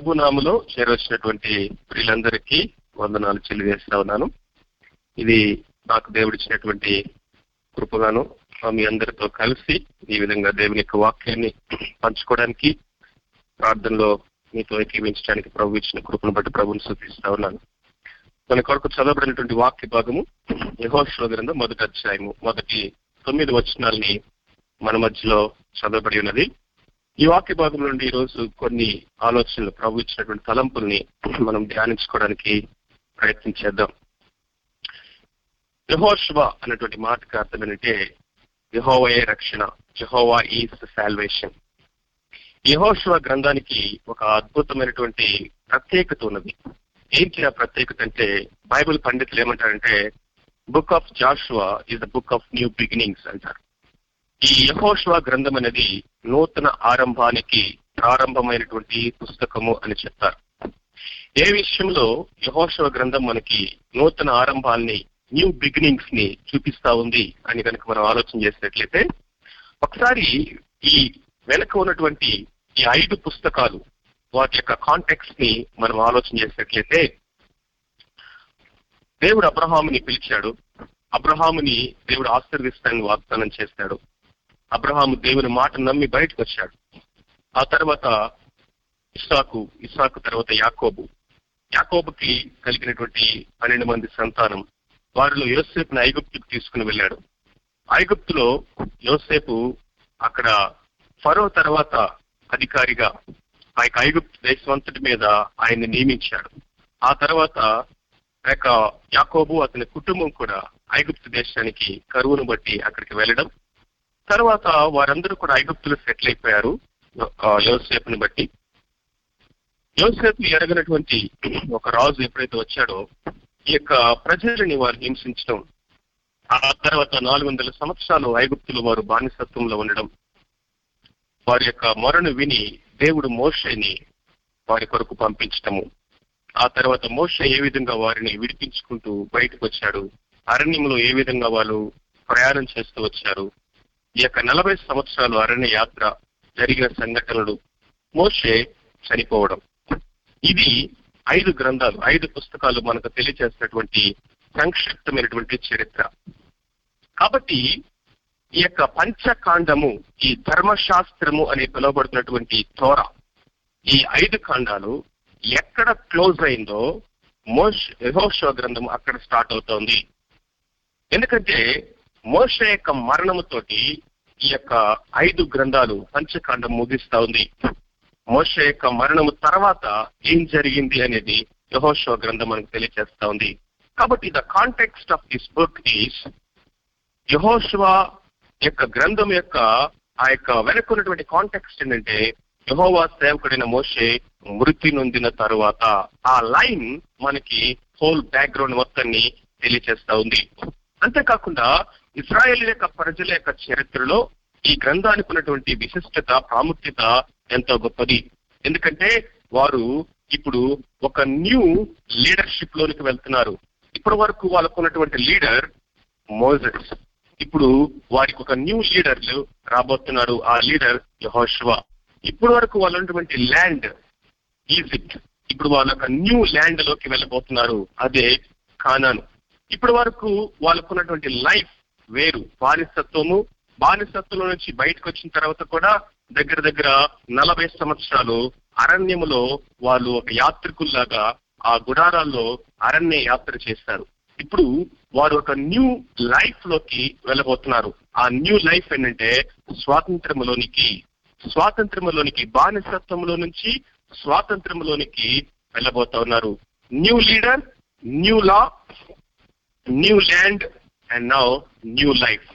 ప్రభు నామలో చేరవచ్చినటువంటి ప్రియులందరికీ వందనాలు చెల్లివేస్తా ఉన్నాను. ఇది నాకు దేవుడిచ్చినటువంటి కృపగాను మీ అందరితో కలిసి ఈ విధంగా దేవుని యొక్క వాక్యాన్ని పంచుకోవడానికి ప్రార్థనలో మీతో ఏకీవించడానికి ప్రభు ఇచ్చిన కృపను బట్టి ప్రభుని సూచిస్తా ఉన్నాను. మన కొరకు చదవబడినటువంటి వాక్య భాగము యహోశ్వ గ్రంథం మొదటి అధ్యాయము. మొదటి తొమ్మిది వచనాల్ని మన మధ్యలో చదవబడి ఉన్నది. ఈ వాక్య భాగం నుండి ఈరోజు రోజు కొన్ని ఆలోచనలు ప్రభు ఇచ్చినటువంటి తలంపుల్ని మనం ధ్యానించుకోవడానికి ప్రయత్నం చేద్దాం. యహోష్వ అన్నటువంటి మాటకు అర్థం ఏంటంటే యహోవయే రక్షణ జహోవా ఈస్ సాల్వేషన్. యహోష్వ గ్రంథానికి ఒక అద్భుతమైనటువంటి ప్రత్యేకత ఉన్నది. ఏంటి ఆ ప్రత్యేకత అంటే బైబిల్ పండితులు ఏమంటారంటే book of Joshua is the book of new beginnings అంటారు. ఈ యహోష్వ గ్రంథం అనేది నూతన ఆరంభానికి ప్రారంభమైనటువంటి పుస్తకము అని చెప్తారు. ఏ విషయంలో యహోషవ గ్రంథం మనకి నూతన ఆరంభాల్ని న్యూ బిగినింగ్స్ని చూపిస్తా ఉంది అని కనుక మనం ఆలోచన చేసినట్లయితే ఒకసారి ఈ వెనక ఉన్నటువంటి ఈ ఐదు పుస్తకాలు వాటి యొక్క కాంటెక్స్ని మనం ఆలోచన చేసినట్లయితే దేవుడు అబ్రహాముని పిలిచాడు. అబ్రహాముని దేవుడు ఆశీర్దిస్తానని వాగ్దానం చేశాడు. అబ్రహాము దేవుని మాట నమ్మి బయటకు వచ్చాడు ఆ తర్వాత ఇస్సాకు ఇస్సాకు తర్వాత యాకోబు. యాకోబుకి కలిగినటువంటి పన్నెండు మంది సంతానం. వారిలో యోసేపుని ఐగుప్తుకు తీసుకుని వెళ్ళాడు. ఐగుప్తులో యోసేపు అక్కడ ఫరో తర్వాత అధికారిగా ఆ యొక్క ఐగుప్తు దేశమంతటి మీద ఆయన్ని నియమించాడు. ఆ తర్వాత యొక్క యాకోబు అతని కుటుంబం కూడా ఐగుప్తు దేశానికి కరువును బట్టి అక్కడికి వెళ్ళడం తర్వాత వారందరూ కూడా ఐగుప్తులు సెటిల్ అయిపోయారు. యోసేపుని బట్టి. యోసేపు ఎరగినటువంటి ఒక రాజు ఎప్పుడైతే వచ్చాడో ఈ యొక్క ప్రజలని వారు హింసించడం ఆ తర్వాత నాలుగు వందల సంవత్సరాలు ఐగుప్తులు వారు బానిసత్వంలో ఉండడం వారి యొక్క మొరను విని దేవుడు మోషని వారి కొరకు పంపించటము ఆ తర్వాత మోష ఏ విధంగా వారిని విడిపించుకుంటూ బయటకు వచ్చాడు అరణ్యంలో ఏ విధంగా వాళ్ళు ప్రయాణం చేస్తూ వచ్చారు ఈ యొక్క నలభై సంవత్సరాలు అరణ్య యాత్ర జరిగిన సంఘటనలు మోషే చనిపోవడం. ఇది ఐదు గ్రంథాలు ఐదు పుస్తకాలు మనకు తెలియజేసినటువంటి సంక్షిప్తమైనటువంటి చరిత్ర. కాబట్టి ఈ యొక్క పంచకాండము ఈ ధర్మశాస్త్రము అని పిలువబడుతున్నటువంటి తోర ఈ ఐదు కాండాలు ఎక్కడ క్లోజ్ అయిందో మోష్ యహోషో గ్రంథం అక్కడ స్టార్ట్ అవుతోంది. ఎందుకంటే మోష యొక్క మరణముతోటి ఈ యొక్క ఐదు గ్రంథాలు పంచకాండం ముగిస్తా ఉంది. మోష యొక్క మరణము తర్వాత ఏం జరిగింది అనేది యహోషో గ్రంథం మనకు తెలియజేస్తా ఉంది. కాబట్టి the context of this book is యహోషువా యొక్క గ్రంథం యొక్క ఆ యొక్క వెనుకున్నటువంటి కాంటెక్స్ట్ ఏంటంటే యహోవా సేవకుడైన మోషే మృతి నొందిన తరువాత ఆ లైన్ మనకి హోల్ బ్యాక్గ్రౌండ్ మొత్తాన్ని తెలియజేస్తా ఉంది. అంతేకాకుండా ఇస్రాయేల్ యొక్క ప్రజల యొక్క చరిత్రలో ఈ గ్రంథానికి ఉన్నటువంటి విశిష్టత ప్రాముఖ్యత ఎంతో గొప్పది. ఎందుకంటే వారు ఇప్పుడు ఒక న్యూ లీడర్షిప్ లోనికి వెళ్తున్నారు. ఇప్పటి వరకు వాళ్ళకు ఉన్నటువంటి లీడర్ మోజెస్ ఇప్పుడు వారికి ఒక న్యూ లీడర్లు రాబోతున్నారు. ఆ లీడర్ యహోష్వా ఇప్పటి వరకు వాళ్ళు ఉన్నటువంటి ల్యాండ్ ఈజిప్ట్ ఇప్పుడు వాళ్ళ ఒక న్యూ ల్యాండ్లోకి వెళ్ళబోతున్నారు. అదే ఖానాను ఇప్పటి వరకు వాళ్ళకున్నటువంటి లైఫ్ వేరు. బానిసత్వము బానిసత్వంలో నుంచి బయటకు వచ్చిన తర్వాత కూడా దగ్గర దగ్గర నలభై సంవత్సరాలు అరణ్యములో వాళ్ళు ఒక యాత్రికుల్లాగా ఆ గుడారాల్లో అరణ్య యాత్ర చేస్తారు. ఇప్పుడు వారు ఒక న్యూ లైఫ్లోకి వెళ్ళబోతున్నారు. ఆ న్యూ లైఫ్ ఏంటంటే స్వాతంత్రములోనికి స్వాతంత్రములోనికి బానిసత్వంలో నుంచి స్వాతంత్రములోనికి వెళ్ళబోతా ఉన్నారు new leader new law new land and now new life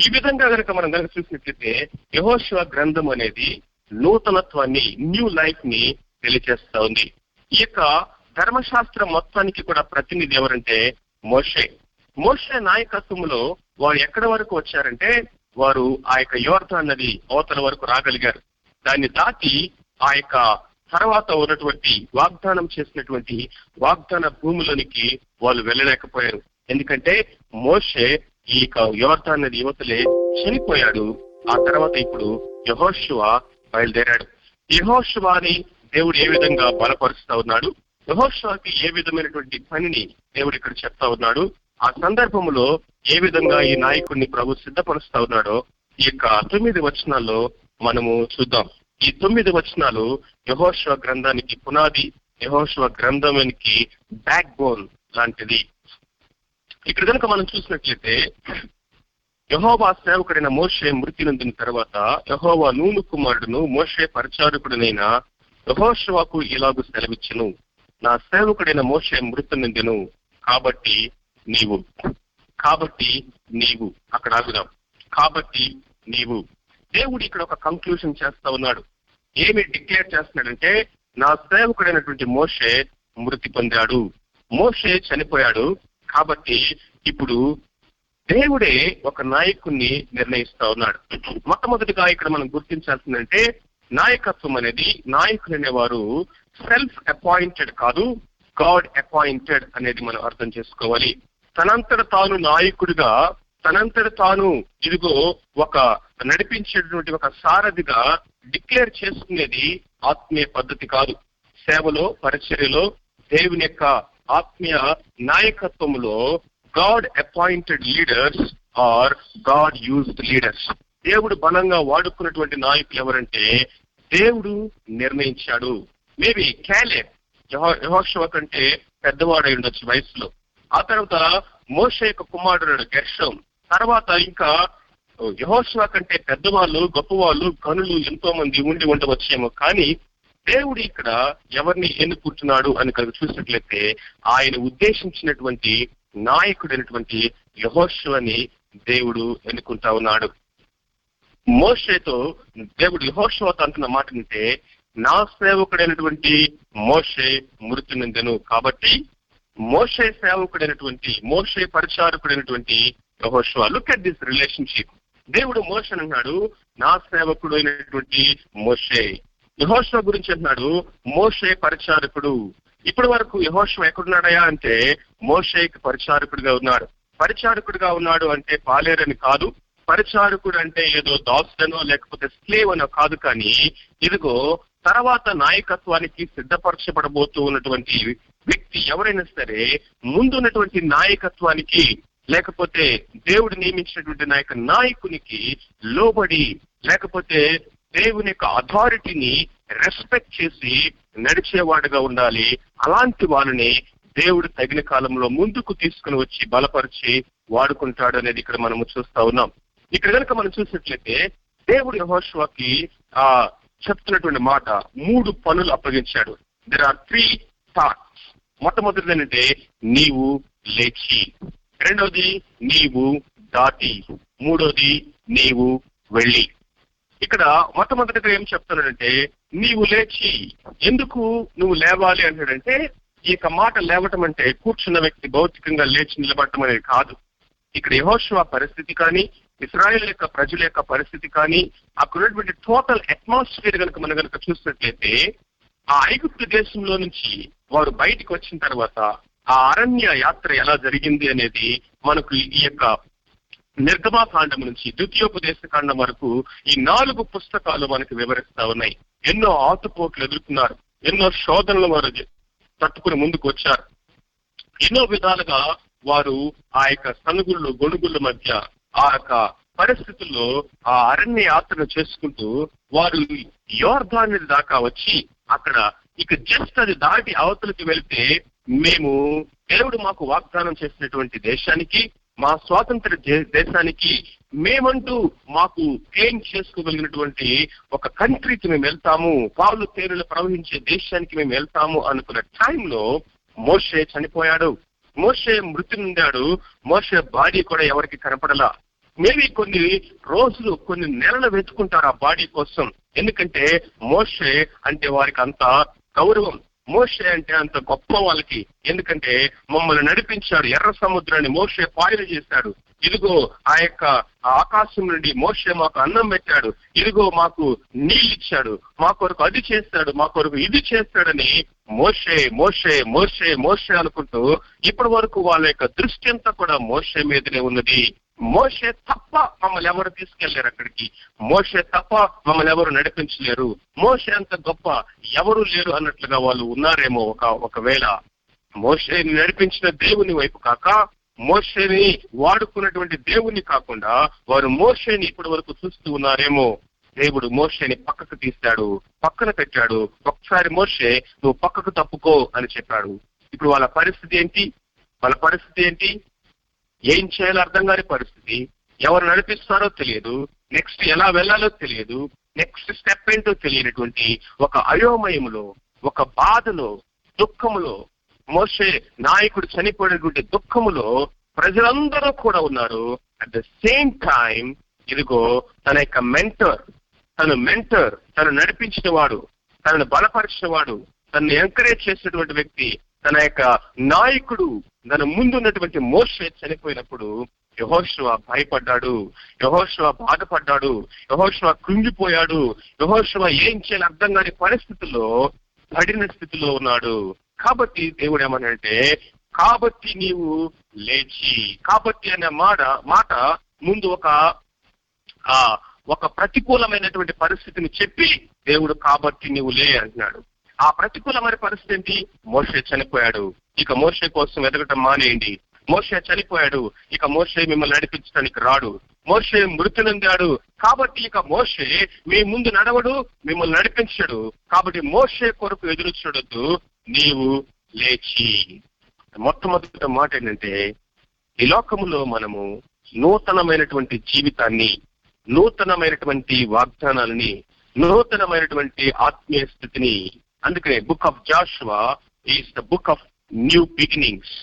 ఈ విధంగా కనుక మనం కనుక చూసినట్లయితే యహోశివ గ్రంథం అనేది నూతనత్వాన్ని న్యూ లైఫ్ని తెలియజేస్తా ఉంది. ఈ యొక్క ధర్మశాస్త్రం మొత్తానికి కూడా ప్రతినిధి ఎవరంటే మోషే. మోషే నాయకత్వంలో వారు ఎక్కడి వరకు వచ్చారంటే వారు ఆ యొక్క యువర్త నది అవతల వరకు రాగలిగారు. దాన్ని దాటి ఆ యొక్క తర్వాత ఉన్నటువంటి వాగ్దానం చేసినటువంటి వాగ్దాన భూమిలోనికి వాళ్ళు వెళ్ళలేకపోయారు. ఎందుకంటే మోషే ఈ యొక్క యువర్త నది యువతలే చనిపోయాడు. ఆ తర్వాత ఇప్పుడు యహోశివ బయలుదేరాడు. యహోశివాని దేవుడు ఏ విధంగా బలపరుస్తా ఉన్నాడు? యహోశివాకి ఏ విధమైనటువంటి పనిని దేవుడు ఇక్కడ చెప్తా ఉన్నాడు? ఆ సందర్భంలో ఏ విధంగా ఈ నాయకుడిని ప్రభు సిద్ధపరుస్తా ఉన్నాడో ఈ యొక్క తొమ్మిది వచనాల్లో మనము చూద్దాం. ఈ తొమ్మిది వచనాలు యహోశివ గ్రంథానికి పునాది యహోశివ గ్రంథానికి బ్యాక్ బోన్ లాంటిది. ఇక్కడ కనుక మనం చూసినట్లయితే యహోవా సేవకుడైన మోషే మృతి నొందిన తర్వాత యహోవా నూను కుమారుడును మోషే పరిచారకుడునైన యహోషవాకు ఇలాగు సెలవిచ్చును. నా సేవకుడైన మోషే మృతి నొందెను కాబట్టి నీవు కాబట్టి నీవు అక్కడ ఆగుదాం. కాబట్టి నీవు. దేవుడు ఇక్కడ ఒక కంక్లూషన్ చేస్తా ఉన్నాడు. ఏమి డిక్లేర్ చేస్తున్నాడంటే నా సేవకుడైనటువంటి మోషే మృతి పొందాడు. మోషే చనిపోయాడు. కాబట్టి ఇప్పుడు దేవుడే ఒక నాయకుణ్ణి నిర్ణయిస్తా ఉన్నాడు. మొట్టమొదటిగా ఇక్కడ మనం గుర్తించాల్సిందంటే నాయకత్వం అనేది నాయకులు అనేవారు సెల్ఫ్ అపాయింటెడ్ కాదు గాడ్ అపాయింటెడ్ అనేది మనం అర్థం చేసుకోవాలి. తనంతట తాను నాయకుడిగా తనంతట తాను ఇదిగో ఒక నడిపించేటువంటి ఒక సారథిగా డిక్లేర్ చేసుకునేది ఆత్మీయ పద్ధతి కాదు. సేవలో పరిచర్యలో దేవుని యొక్క ఆత్మీయ నాయకత్వంలో God appointed leaders are God used leaders దేవుడు బలంగా వాడుకున్నటువంటి నాయకులు ఎవరంటే దేవుడు నిర్ణయించాడు. మేబీ క్యాలే యహోషవ కంటే పెద్దవాడై ఉండొచ్చు వయసులో. ఆ తర్వాత మోష యొక్క కుమారుడు గెర్షం. తర్వాత ఇంకా యహోశివ కంటే పెద్దవాళ్ళు గొప్పవాళ్ళు గనులు ఎంతో మంది ఉండి ఉండవచ్చేమో. కానీ దేవుడు ఇక్కడ ఎవరిని ఎన్నుకుంటున్నాడు అని కనుక చూసినట్లయితే ఆయన ఉద్దేశించినటువంటి నాయకుడైనటువంటి యహోశివని దేవుడు ఎన్నుకుంటా ఉన్నాడు. మోషేతో దేవుడు యహోశివతో అంటున్న మాట అంటే నా సేవకుడైనటువంటి మోషే మృతి నిందెను. కాబట్టి మోషే సేవకుడైనటువంటి మోషే పరిచారకుడైనటువంటి యహోశివ లుక్ అట్ దిస్ రిలేషన్షిప్ దేవుడు మోషన్ అన్నాడు నా సేవకుడు అయినటువంటి మోషే. యహోశివ గురించి అంటున్నాడు మోషే పరిచారకుడు. ఇప్పటి వరకు యహోశివ ఎక్కడున్నాడయా అంటే మోషేకి పరిచారకుడిగా ఉన్నాడు. పరిచారకుడిగా ఉన్నాడు అంటే పాలేరని కాదు పరిచారకుడు అంటే ఏదో దాసుడనో లేకపోతే స్లేవ్ అనో కాదు కానీ ఇదిగో తర్వాత నాయకత్వానికి సిద్ధపరచబడబోతూ ఉన్నటువంటి వ్యక్తి ఎవరైనా సరే ముందున్నటువంటి నాయకత్వానికి లేకపోతే దేవుడు నియమించినటువంటి నాయక నాయకునికి లోబడి లేకపోతే దేవుని యొక్క అథారిటీని రెస్పెక్ట్ చేసి నడిచేవాడుగా ఉండాలి. అలాంటి వాళ్ళని దేవుడు తగిన కాలంలో ముందుకు తీసుకుని వచ్చి బలపరిచి వాడుకుంటాడు అనేది ఇక్కడ మనము చూస్తా ఉన్నాం. ఇక్కడ కనుక మనం చూసినట్లయితే దేవుడు యహోష్వాకి ఆ చెప్తున్నటువంటి మాట మూడు పనులు అప్పగించాడు. దెర్ ఆర్ త్రీ థాట్స్ మొట్టమొదటిది ఏంటంటే నీవు లేచి. రెండోది నీవు దాటి. మూడోది నీవు వెళ్ళి. ఇక్కడ మొట్టమొదటిగా ఏం చెప్తున్నాడంటే నీవు లేచి ఎందుకు నువ్వు లేవాలి? అంటాడంటే ఈ యొక్క మాట లేవటం అంటే కూర్చున్న వ్యక్తి భౌతికంగా లేచి నిలబడటం అనేది కాదు. ఇక్కడ యహోషువ పరిస్థితి కానీ ఇస్రాయల్ యొక్క ప్రజల యొక్క పరిస్థితి కానీ అక్కడ టోటల్ అట్మాస్ఫియర్ కనుక మనం కనుక చూసినట్లయితే ఆ ఐగుప్తు దేశంలో నుంచి వారు బయటికి వచ్చిన తర్వాత ఆ అరణ్య యాత్ర ఎలా జరిగింది అనేది మనకు ఈ యొక్క నిర్గమాకాండం నుంచి ద్వితీయోపదేశ కాండం వరకు ఈ నాలుగు పుస్తకాలు మనకు వివరిస్తా ఉన్నాయి. ఎన్నో ఆతుపోట్లు ఎదుర్కొన్నారు. ఎన్నో శోధనలు వారు తట్టుకుని ముందుకు వచ్చారు ఎన్నో విధాలుగా వారు ఆ యొక్క సనుగుళ్ళు గొడుగుల మధ్య ఆ యొక్క పరిస్థితుల్లో ఆ అరణ్య యాత్రను చేసుకుంటూ వారు యోర్ధాన్ని దాకా వచ్చి అక్కడ ఇక జస్ట్ అది దాటి అవతలకి వెళ్తే మేము దేవుడు మాకు వాగ్దానం చేసినటువంటి దేశానికి మా స్వాతంత్ర దేశానికి మేమంటూ మాకు క్లెయిమ్ చేసుకోగలిగినటువంటి ఒక కంట్రీకి మేము వెళ్తాము పాలు తేరులు ప్రవహించే దేశానికి మేము వెళ్తాము అనుకున్న టైంలో మోషే చనిపోయాడు. మోషే మృతి నిండాడు. మోషే బాడీ కూడా ఎవరికి కనపడలా. మేబీ కొన్ని రోజులు కొన్ని నెలలు వెతుకుంటారు ఆ బాడీ కోసం. ఎందుకంటే మోషే అంటే వారికి అంత గౌరవం. మోషే అంటే అంత గొప్ప వాళ్ళకి. ఎందుకంటే మమ్మల్ని నడిపించాడు ఎర్ర సముద్రాన్ని మోషే పాయలు చేశాడు. ఇదిగో ఆ యొక్క ఆకాశం నుండి మోషే మాకు అన్నం పెట్టాడు. ఇదిగో మాకు నీళ్ళు ఇచ్చాడు. మా కొరకు అది చేస్తాడు మా కొరకు ఇది చేస్తాడని మోషే మోషే మోషే మోషే అనుకుంటూ ఇప్పటి వరకు వాళ్ళ యొక్క దృష్టి అంతా కూడా మోషే మీదనే ఉన్నది. మోషే తప్ప మమ్మల్ని ఎవరు తీసుకెళ్ళారు అక్కడికి? మోషే తప్ప మమ్మల్ని ఎవరు నడిపించలేరు? మోషే అంత గొప్ప ఎవరు లేరు అన్నట్లుగా వాళ్ళు ఉన్నారేమో ఒక ఒకవేళ మోషేని నడిపించిన దేవుని వైపు కాక మోషేని వాడుకున్నటువంటి దేవుని కాకుండా వారు మోషేని ఇప్పటి వరకు చూస్తూ ఉన్నారేమో. దేవుడు మోషేని పక్కకు తీశాడు పక్కన పెట్టాడు. ఒకసారి మోషే నువ్వు పక్కకు తప్పుకో అని చెప్పాడు. ఇప్పుడు వాళ్ళ పరిస్థితి ఏంటి? వాళ్ళ పరిస్థితి ఏంటి? ఏం చేయాలో అర్థం కాని పరిస్థితి. ఎవరు నడిపిస్తారో తెలియదు. నెక్స్ట్ ఎలా వెళ్ళాలో తెలియదు. నెక్స్ట్ స్టెప్ ఏంటో తెలియనటువంటి ఒక అయోమయములో ఒక బాధలో దుఃఖములో మోషే నాయకుడు చనిపోయినటువంటి దుఃఖములో ప్రజలందరూ కూడా ఉన్నారు. అట్ ద సేమ్ టైం ఇదిగో తన యొక్క మెంటర్ తను మెంటర్ తను నడిపించిన వాడు తనను బలపరిచిన వాడు తనను ఎంకరేజ్ చేసినటువంటి వ్యక్తి తన యొక్క నాయకుడు తన ముందున్నటువంటి మోషే చనిపోయినప్పుడు యహోశివ భయపడ్డాడు యహోశివ బాధపడ్డాడు యహోశివ కృంగిపోయాడు యహోశివ ఏం చేయాలి అర్థం కాని పరిస్థితుల్లో పడిన స్థితిలో ఉన్నాడు. కాబట్టి దేవుడు ఏమనంటే కాబట్టి నీవు లేచి. కాబట్టి అనే మాట మాట ముందు ఒక ఆ ఒక ప్రతికూలమైనటువంటి పరిస్థితిని చెప్పి దేవుడు కాబట్టి నీవు లే అంటున్నాడు. ఆ ప్రతికూలమైన పరిస్థితి ఏంటి మోషే చనిపోయాడు. ఇక మోషే కోసం ఎదగటం మానేయండి. మోషే చనిపోయాడు. ఇక మోషే మిమ్మల్ని నడిపించడానికి రాడు. మోషే మృతి నొందాడు. కాబట్టి ఇక మోషే మీ ముందు నడవడు మిమ్మల్ని నడిపించడు. కాబట్టి మోషే కొరకు ఎదురు చూడొద్దు. నీవు లేచి. మొట్టమొదటి మాట ఏంటంటే ఈ లోకములో మనము నూతనమైనటువంటి జీవితాన్ని నూతనమైనటువంటి వాగ్దానాలని నూతనమైనటువంటి ఆత్మీయ స్థితిని అందుకనే book of Joshua is the book of new beginnings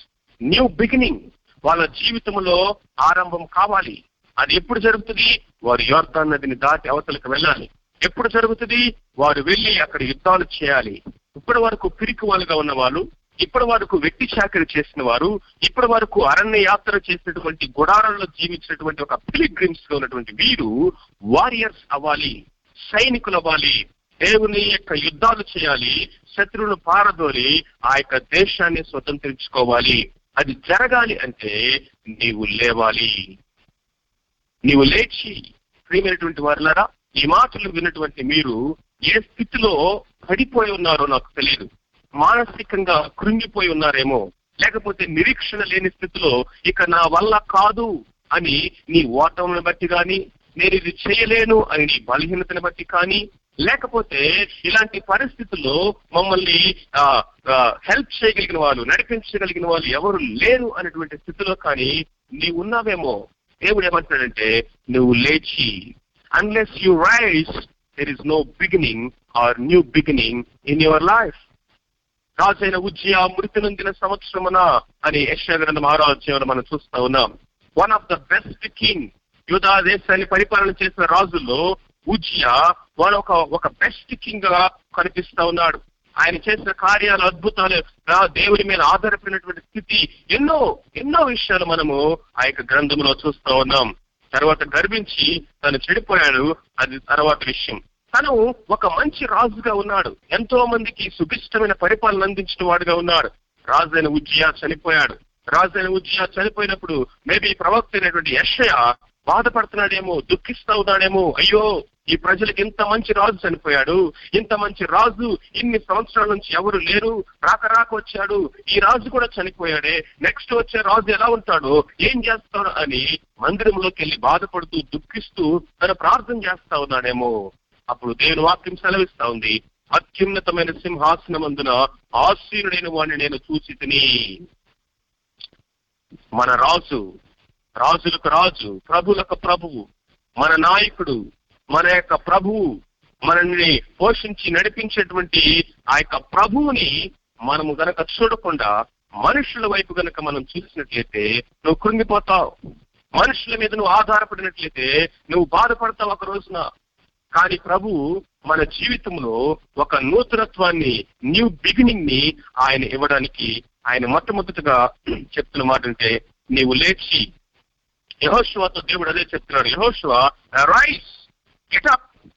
new beginning వాళ్ళ జీవితంలో ఆరంభం కావాలి. అది ఎప్పుడు జరుగుతుంది? వారు యోర్ధాన్ నదిని దాటి అవతలకు వెళ్ళాలి. ఎప్పుడు జరుగుతుంది? వారు వెళ్ళి అక్కడ యుద్ధాలు చేయాలి. ఇప్పటి వరకు పిరికి వాళ్ళుగా ఉన్న వాళ్ళు ఇప్పటి వరకు వ్యక్తి చాకరి చేసిన వారు ఇప్పటి వరకు అరణ్య యాత్ర చేసినటువంటి గుడారంలో జీవించినటువంటి ఒక పిలిగ్రిమ్స్గా ఉన్నటువంటి వీరు వారియర్స్ అవ్వాలి సైనికులు అవ్వాలి దేవుని యొక్క యుద్ధాలు చేయాలి శత్రువును పారదోలి ఆ యొక్క దేశాన్ని స్వతంత్రించుకోవాలి. అది జరగాలి అంటే నీవు లేవాలి. నీవు లేచి ప్రియమైనటువంటి వారులారా ఈ మాటలు విన్నటువంటి మీరు ఏ స్థితిలో పడిపోయి ఉన్నారో నాకు తెలియదు. మానసికంగా కృంగిపోయి ఉన్నారేమో. లేకపోతే నిరీక్షణ లేని స్థితిలో ఇక నా వల్ల కాదు అని నీ ఓటమును బట్టి కానీ నేను ఇది చేయలేను అని నీ బలహీనతను బట్టి కానీ లేకపోతే ఇలాంటి పరిస్థితుల్లో మమ్మల్ని హెల్ప్ చేయగలిగిన వాళ్ళు నడిపించగలిగిన వాళ్ళు ఎవరు లేరు అనేటువంటి స్థితిలో కానీ నీవు ఉన్నావేమో. దేవుడు ఏమంటున్నాడంటే నువ్వు లేచి unless you rise there is no beginning or new beginning in your life రాజైన ఉజ్జయ మృతి నొందిన సంవత్సరమున అని యశాగ్రంథం ఆరో అధ్యాయంలో మనం చూస్తా ఉన్నాం. One of the best king యూదా దేశాన్ని పరిపాలన చేసిన రాజుల్లో ఉజియా వాడు ఒక ఒక బెస్ట్ కింగ్గా కనిపిస్తా ఉన్నాడు. ఆయన చేసిన కార్యాలు అద్భుతాలు దేవుడి మీద ఆధారపడినటువంటి స్థితి ఎన్నో ఎన్నో విషయాలు మనము ఆ యొక్క గ్రంథంలో చూస్తా ఉన్నాం. తర్వాత గర్వించి తను చెడిపోయాడు అది తర్వాత విషయం. తను ఒక మంచి రాజుగా ఉన్నాడు. ఎంతో మందికి సుభిష్టమైన పరిపాలన అందించిన వాడుగా ఉన్నాడు. రాజైన ఉజ్జయా చనిపోయాడు. రాజైన ఉజ్జయ చనిపోయినప్పుడు మేబీ ప్రవక్త అయినటువంటి యషయ బాధపడుతున్నాడేమో దుఃఖిస్తా ఉన్నాడేమో అయ్యో ఈ ప్రజలకు ఇంత మంచి రాజు చనిపోయాడు ఇంత మంచి రాజు ఇన్ని సంవత్సరాల నుంచి ఎవరు లేరు రాక రాక వచ్చాడు ఈ రాజు కూడా చనిపోయాడే నెక్స్ట్ వచ్చే రాజు ఎలా ఉంటాడో ఏం చేస్తాడు అని మందిరంలోకి వెళ్ళి బాధపడుతూ దుఃఖిస్తూ తన ప్రార్థన చేస్తా ఉన్నాడేమో. అప్పుడు దేవుని వాక్యం సెలవిస్తా ఉంది. అత్యున్నతమైన సింహాసనమందున ఆశీనుడైన వాడిని నేను చూసి తిని మన రాజు రాజులకు రాజు ప్రభులకు ప్రభువు మన నాయకుడు మన యొక్క ప్రభువు మనల్ని పోషించి నడిపించేటువంటి ఆ యొక్క ప్రభువుని మనము గనక చూడకుండా మనుషుల వైపు గనక మనం చూసినట్లయితే నువ్వు కృంగిపోతావు. మనుషుల మీద నువ్వు ఆధారపడినట్లయితే నువ్వు బాధపడతావు ఒక రోజున. కానీ ప్రభు మన జీవితంలో ఒక నూతనత్వాన్ని న్యూ బిగినింగ్ని ఆయన ఇవ్వడానికి ఆయన మొట్టమొదటిగా చెప్తున్న మాట అంటే నీవు లేచి యహోశివాతో దేవుడు అదే చెప్తున్నాడు. యహోశివ రైస్ గెటప్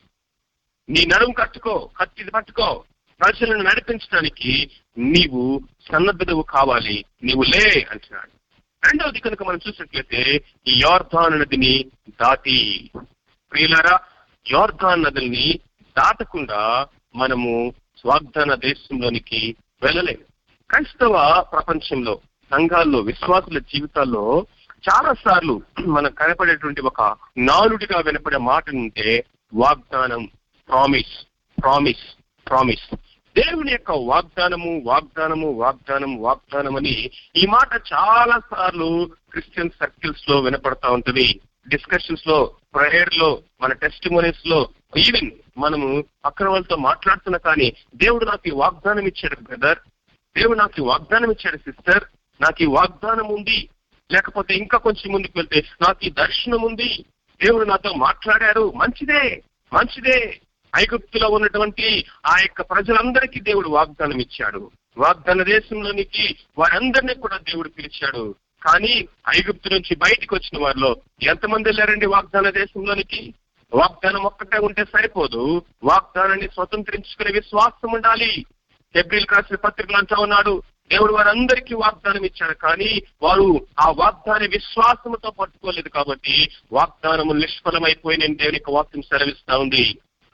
నీ నడుము కట్టుకో కత్తి పట్టుకో. ప్రజలను నడిపించడానికి నీవు సన్నద్ధవు కావాలి. నీవు లే అంటున్నాడు. రెండవది కనుక మనం చూసినట్లయితే ఈ యోర్ధాన్ నదిని దాటి. ప్రియులారా యోర్ధాన్ నదుల్ని దాటకుండా మనము స్వాగ్దాన దేశంలోనికి వెళ్ళలేము. క్రైస్తవ ప్రపంచంలో సంఘాల్లో విశ్వాసుల జీవితాల్లో చాలా సార్లు మనకు కనపడేటువంటి ఒక నాలుడిగా వినపడే మాట ఉంటే వాగ్దానం ప్రామిస్ ప్రామిస్ ప్రామిస్ దేవుని యొక్క వాగ్దానము వాగ్దానము వాగ్దానం వాగ్దానం అని ఈ మాట చాలా సార్లు క్రిస్టియన్ సర్కిల్స్లో వినపడతా ఉంటుంది. డిస్కషన్స్లో ప్రేయర్లో మన టెస్ట్లో ఈవెన్ మనము అక్రమాలతో మాట్లాడుతున్నా కానీ దేవుడు నాకు ఈ వాగ్దానం ఇచ్చాడు బ్రదర్ దేవుడు నాకు వాగ్దానం ఇచ్చాడు సిస్టర్ నాకు ఈ వాగ్దానం ఉంది. లేకపోతే ఇంకా కొంచెం ముందుకు వెళ్తే నాకు ఈ దర్శనం ఉంది. దేవుడు నాతో మాట్లాడారు మంచిదే మంచిదే. ఐగుప్తులో ఉన్నటువంటి ఆ యొక్క ప్రజలందరికీ దేవుడు వాగ్దానం ఇచ్చాడు. వాగ్దాన దేశంలోనికి వారందరినీ కూడా దేవుడు పిలిచాడు. కానీ ఐగుప్తు నుంచి బయటికి వచ్చిన వారిలో ఎంతమంది వెళ్ళారండి వాగ్దాన దేశంలోనికి? వాగ్దానం ఒక్కటే ఉంటే సరిపోదు. వాగ్దానాన్ని స్వతంత్రించుకునే విశ్వాసం ఉండాలి. ఎబ్రిల్ రాసిన పత్రికలు అంటా ఉన్నాడు దేవుడు వారందరికీ వాగ్దానం ఇచ్చాడు కానీ వారు ఆ వాగ్దాన విశ్వాసముతో పట్టుకోలేదు కాబట్టి వాగ్దానము నిష్ఫలమైపోయిన దేవుని యొక్క వాక్యం సెలవిస్తా ఉంది.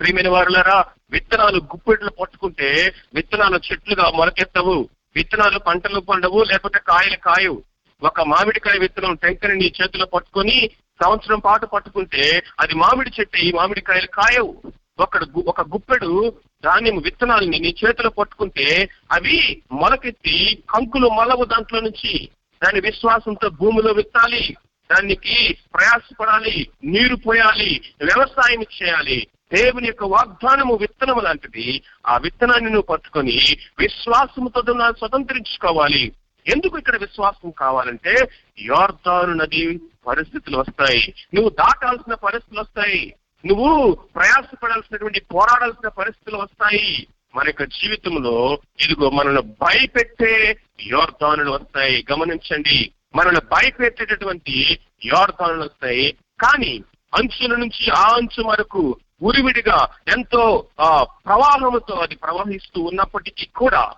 ప్రియమైన వారులరా విత్తనాలు గుప్పెట్లు పట్టుకుంటే విత్తనాలు చెట్లుగా మొలకెత్తవు విత్తనాలు పంటలు పండవు లేకపోతే కాయలు కాయవు. ఒక మామిడికాయ విత్తనం టెంకని నీ చేతిలో పట్టుకొని సంవత్సరం పాటు పట్టుకుంటే అది మామిడి చెట్టు ఈ మామిడికాయలు కాయవు. ఒక ఒక గుప్పెడు ధాన్యం విత్తనాలని నీ చేతిలో పట్టుకుంటే అవి మొలకెత్తి కంకులు మొలవు దాంట్లో నుంచి దాని విశ్వాసంతో భూమిలో విత్తాలి. దానికి ప్రయాసపడాలి నీరు పోయాలి వ్యవసాయం చేయాలి. దేవుని యొక్క వాగ్దానము విత్తనము లాంటిది. ఆ విత్తనాన్ని నువ్వు పట్టుకొని విశ్వాసముతో స్వతంత్రించుకోవాలి. ఎందుకు ఇక్కడ విశ్వాసం కావాలంటే యోర్దాను నది పరిస్థితులు వస్తాయి. నువ్వు దాటాల్సిన పరిస్థితులు వస్తాయి. నువ్వు ప్రయాసపడాల్సినటువంటి పోరాడాల్సిన పరిస్థితులు వస్తాయి. మన యొక్క జీవితంలో ఇదిగో మనల్ని భయపెట్టే యోర్ధానులు వస్తాయి. గమనించండి. మనల్ని భయపెట్టేటటువంటి యోర్ధానులు వస్తాయి. కానీ అంచుల నుంచి ఆ అంచు వరకు ఉరివిడిగా ఎంతో ఆ ప్రవాహముతో అది ప్రవహిస్తూ ఉన్నప్పటికీ కూడా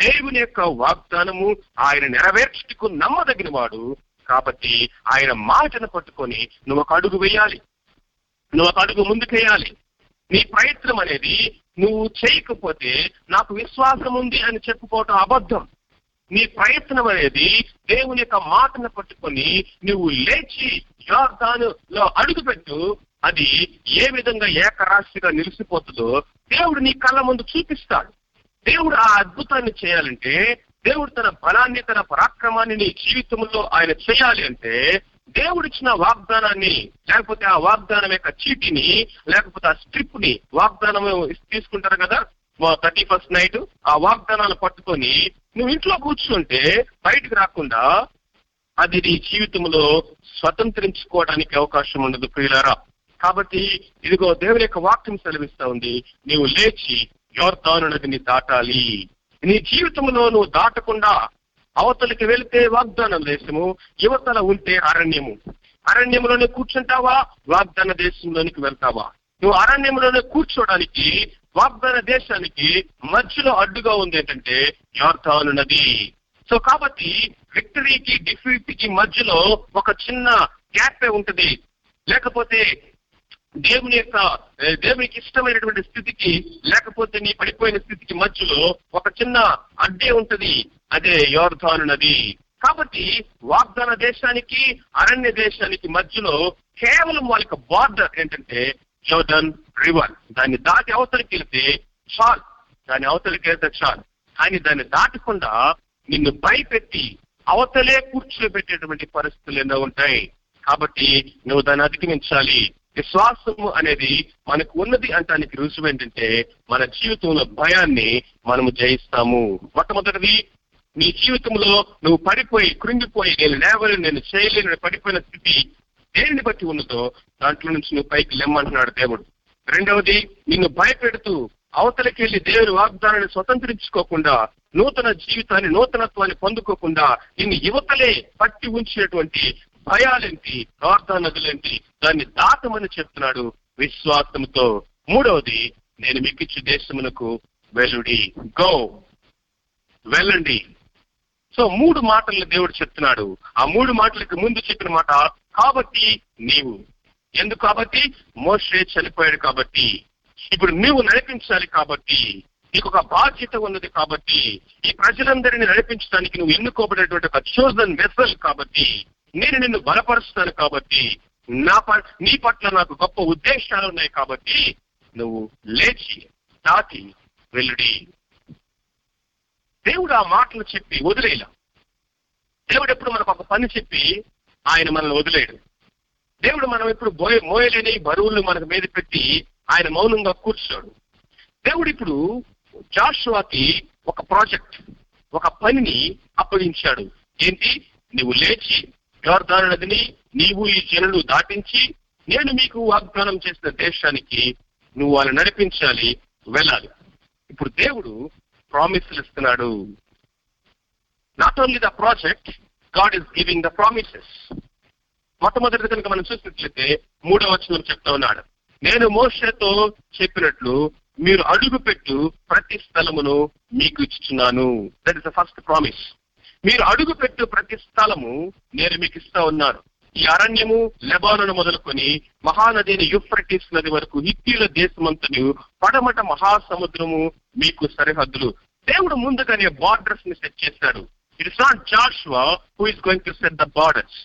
దేవుని యొక్క వాగ్దానము ఆయన నెరవేర్చుటకు నమ్మదగిన వాడు కాబట్టి ఆయన మాటను పట్టుకొని నువ్వు ఒక అడుగు వేయాలి. నువ్వు ఒక అడుగు ముందుకేయాలి నీ ప్రయత్నం అనేది నువ్వు చేయకపోతే నాకు విశ్వాసం ఉంది అని చెప్పుకోవటం అబద్ధం. నీ ప్రయత్నం అనేది దేవుని యొక్క మాటను పట్టుకొని నువ్వు లేచి యోర్దానులో అడుగుపెట్టు. అది ఏ విధంగా ఏకరాశిగా నిలిచిపోతుందో దేవుడు నీ కళ్ళ ముందు చూపిస్తాడు. దేవుడు ఆ అద్భుతాన్ని చేయాలంటే దేవుడు తన బలాన్ని తన పరాక్రమాన్ని నీ జీవితంలో ఆయన చేయాలి అంటే దేవుడిచ్చిన వాగ్దానాన్ని లేకపోతే ఆ వాగ్దానం యొక్క చీటిని లేకపోతే ఆ స్ట్రిప్ని వాగ్దానం తీసుకుంటారు కదా థర్టీ ఫస్ట్ నైట్ ఆ వాగ్దానాలు పట్టుకొని నువ్వు ఇంట్లో కూర్చుంటే బయటకు రాకుండా అది నీ జీవితంలో స్వతంత్రించుకోవడానికి అవకాశం ఉండదు ప్రియులారా. కాబట్టి ఇదిగో దేవుని యొక్క వాక్యం సెలవిస్తా ఉంది. నీవు లేచి యోర్దాను నదిని దాటాలి. నీ జీవితంలో నువ్వు దాటకుండా అవతలికి వెళితే వాగ్దానం దేశము యువతల ఉంటే అరణ్యము. అరణ్యంలోనే కూర్చుంటావా? వాగ్దాన దేశంలోనికి వెళ్తావా? నువ్వు అరణ్యంలోనే కూర్చోడానికి వాగ్దాన దేశానికి మధ్యలో అడ్డుగా ఉంది ఏంటంటే యోర్ధాను నది. సో కాబట్టి విక్టరీకి డిఫీట్కి మధ్యలో ఒక చిన్న గ్యాప్ ఉంటది. లేకపోతే దేవుని యొక్క దేవునికి ఇష్టమైనటువంటి స్థితికి లేకపోతే నీ పడిపోయిన స్థితికి మధ్యలో ఒక చిన్న అడ్డే ఉంటది. అదే యోర్ధాను నది. కాబట్టి వాగ్దాన దేశానికి అరణ్య దేశానికి మధ్యలో కేవలం వాళ్ళకి బార్డర్ ఏంటంటే జోర్డన్ రివర్ దాన్ని దాటి అవతలికి వెళ్తే చాల్ దాని అవతలికి వెళ్తే చాల్ కానీ దాన్ని దాటకుండా నిన్ను భయపెట్టి అవతలే కూర్చోబెట్టేటువంటి పరిస్థితులు ఎన్నో ఉంటాయి. కాబట్టి నువ్వు దాన్ని అధిగమించాలి. విశ్వాసము అనేది మనకు ఉన్నది అంటానికి రుజువు ఏంటంటే మన జీవితంలో భయాన్ని మనము జయిస్తాము. మొట్టమొదటిది నీ జీవితంలో నువ్వు పడిపోయి కృంగిపోయి నేను లేవలేను నేను చేయలేను పడిపోయిన స్థితి దేనిని బట్టి ఉన్నదో దాంట్లో నుంచి నువ్వు పైకి లెమ్మంటున్నాడు దేవుడు. రెండవది నిన్ను భయపెడుతూ అవతలకి వెళ్ళి దేవుని వాగ్దానాన్ని స్వతంత్రించుకోకుండా నూతన జీవితాన్ని నూతనత్వాన్ని పొందుకోకుండా నిన్ను యువతలే పట్టి ఉంచినటువంటి భయాలేంటి ప్రార్థన నదులేంటి దాన్ని దాటమని చెప్తున్నాడు విశ్వాసంతో మూడవది నేను మీకు ఇచ్చే దేశమునకు వెలుడి గో. వెళ్ళండి. సో మూడు మాటలు దేవుడు చెప్తున్నాడు. ఆ మూడు మాటలకు ముందు చెప్పిన మాట కాబట్టి నీవు. ఎందుకు కాబట్టి? మోషే చనిపోయాడు కాబట్టి. ఇప్పుడు నీవు నడిపించాలి కాబట్టి. నీకు ఒక బాధ్యత ఉన్నది కాబట్టి. ఈ ప్రజలందరినీ నడిపించడానికి నువ్వు ఎన్నుకోబడేటువంటి ఒక చోజన్ మెసల్ కాబట్టి. నేను నిన్ను బలపరుస్తాను కాబట్టి. నా నీ పట్ల నాకు గొప్ప ఉద్దేశాలు ఉన్నాయి కాబట్టి నువ్వు లేచి దాటి వెళ్ళుడి. దేవుడు ఆ మాటలు చెప్పి వదిలేలా దేవుడు ఎప్పుడు మనకు ఒక పని చెప్పి ఆయన మనల్ని వదిలేడు. దేవుడు మనం ఇప్పుడు మోయ మోయలేని బరువులు మనకు మీద పెట్టి ఆయన మౌనంగా కూర్చోడు. దేవుడు ఇప్పుడు జాషువాకి ఒక ప్రాజెక్ట్ ఒక పనిని అప్పగించాడు. ఏంటి? నువ్వు లేచి యోర్దాను నదిని నీవు ఈ జనులు దాటించి నేను మీకు వాగ్దానం చేసిన దేశానికి నువ్వు వాళ్ళని నడిపించాలి వెళ్ళాలి. ఇప్పుడు దేవుడు ప్రామిస్లు ఇస్తున్నాడు. Not only the project God is giving the promises మొట్టమొదటి కనుక మనం చూసినట్లయితే మూడవ వచనం చెప్తా ఉన్నాడు. నేను మోసతో చెప్పినట్లు మీరు అడుగు పెట్టు ప్రతి స్థలమును మీకు ఇచ్చుచున్నాను. That is the first promise మీరు అడుగు పెట్టు ప్రతి స్థలము నేను మీకు ఇస్తా ఉన్నాను. ఈ అరణ్యము లెబానను మొదలుకొని మహానదిని యుఫ్రటిస్ నది వరకు హిత్యుల దేశమంతని పడమట మహాసముద్రము మీకు సరిహద్దులు. దేవుడు ముందుగానే బార్డర్స్ని సెట్ చేశాడు. It's not Joshua who is going to set the borders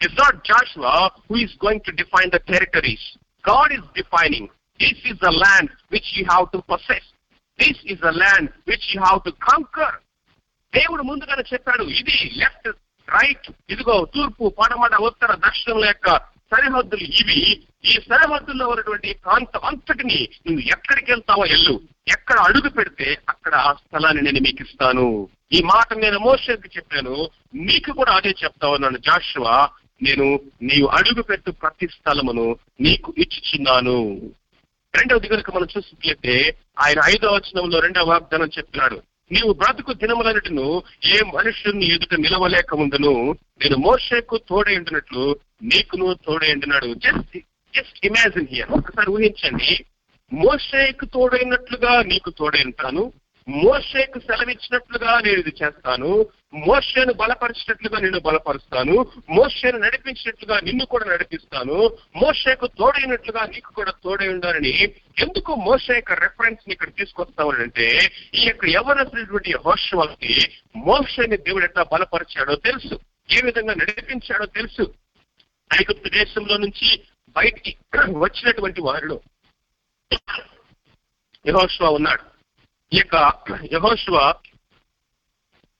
it's not Joshua who is going to define the territories God is defining this is the land which you have to process this is the land which you have to conquer దేవుడు ముందుగానే చెప్పాడు ఇది left right. ఇదిగో తూర్పు పడమట ఉత్తర దక్షిణం యొక్క సరిహద్దులు ఇవి. ఈ సరిహద్దుల్లో ఉన్నటువంటి ప్రాంతం అంతటిని నువ్వు ఎక్కడికి వెళ్తావో ఎల్లు ఎక్కడ అడుగు పెడితే అక్కడ ఆ స్థలాన్ని నేను మీకు ఇస్తాను. ఈ మాట నేను మోషకి చెప్పాను. నీకు కూడా అదే చెప్తా ఉన్నాను. జాషువా నేను నీవు అడుగు పెట్టు ప్రతి స్థలమును నీకు ఇచ్చుచున్నాను. రెండవది కనుక మనం చూసినట్లయితే ఆయన ఐదవ వచనంలో రెండవ వాగ్దానం చెప్తున్నాడు. నీవు బ్రతుకు దినములన్నిటిను ఏ మనుషుని ఎదుట నిలవలేక ఉందను నేను మోషకు తోడే ఉంటున్నట్లు నీకును తోడే ఉంటున్నాడు జస్ట్ జస్ట్ ఇమాజిన్ హియర్ ఒకసారి ఊహించండి. మోషేకు తోడైనట్లుగా నీకు తోడై ఉంటాను. మోషేకు సెలవిచ్చినట్లుగా నేను ఇది చేస్తాను. మోషేను బలపరిచినట్లుగా నిన్ను బలపరుస్తాను మోషను నడిపించినట్లుగా నిన్ను కూడా నడిపిస్తాను మోషేకు తోడైనట్లుగా నీకు కూడా తోడై ఉండాలని ఎందుకు మోషే యొక్క రెఫరెన్స్ని ఇక్కడ తీసుకొస్తామని అంటే ఈ యొక్క ఎవరైనటువంటి హోషవాల్కి మోషని దేవుడు ఎట్లా బలపరిచాడో తెలుసు ఏ విధంగా నడిపించాడో తెలుసు. ఐగుప్తు దేశంలో నుంచి బయటికి వచ్చినటువంటి వారిలో యహోష్వా ఉన్నాడు. ఈ యొక్క యహోష్వా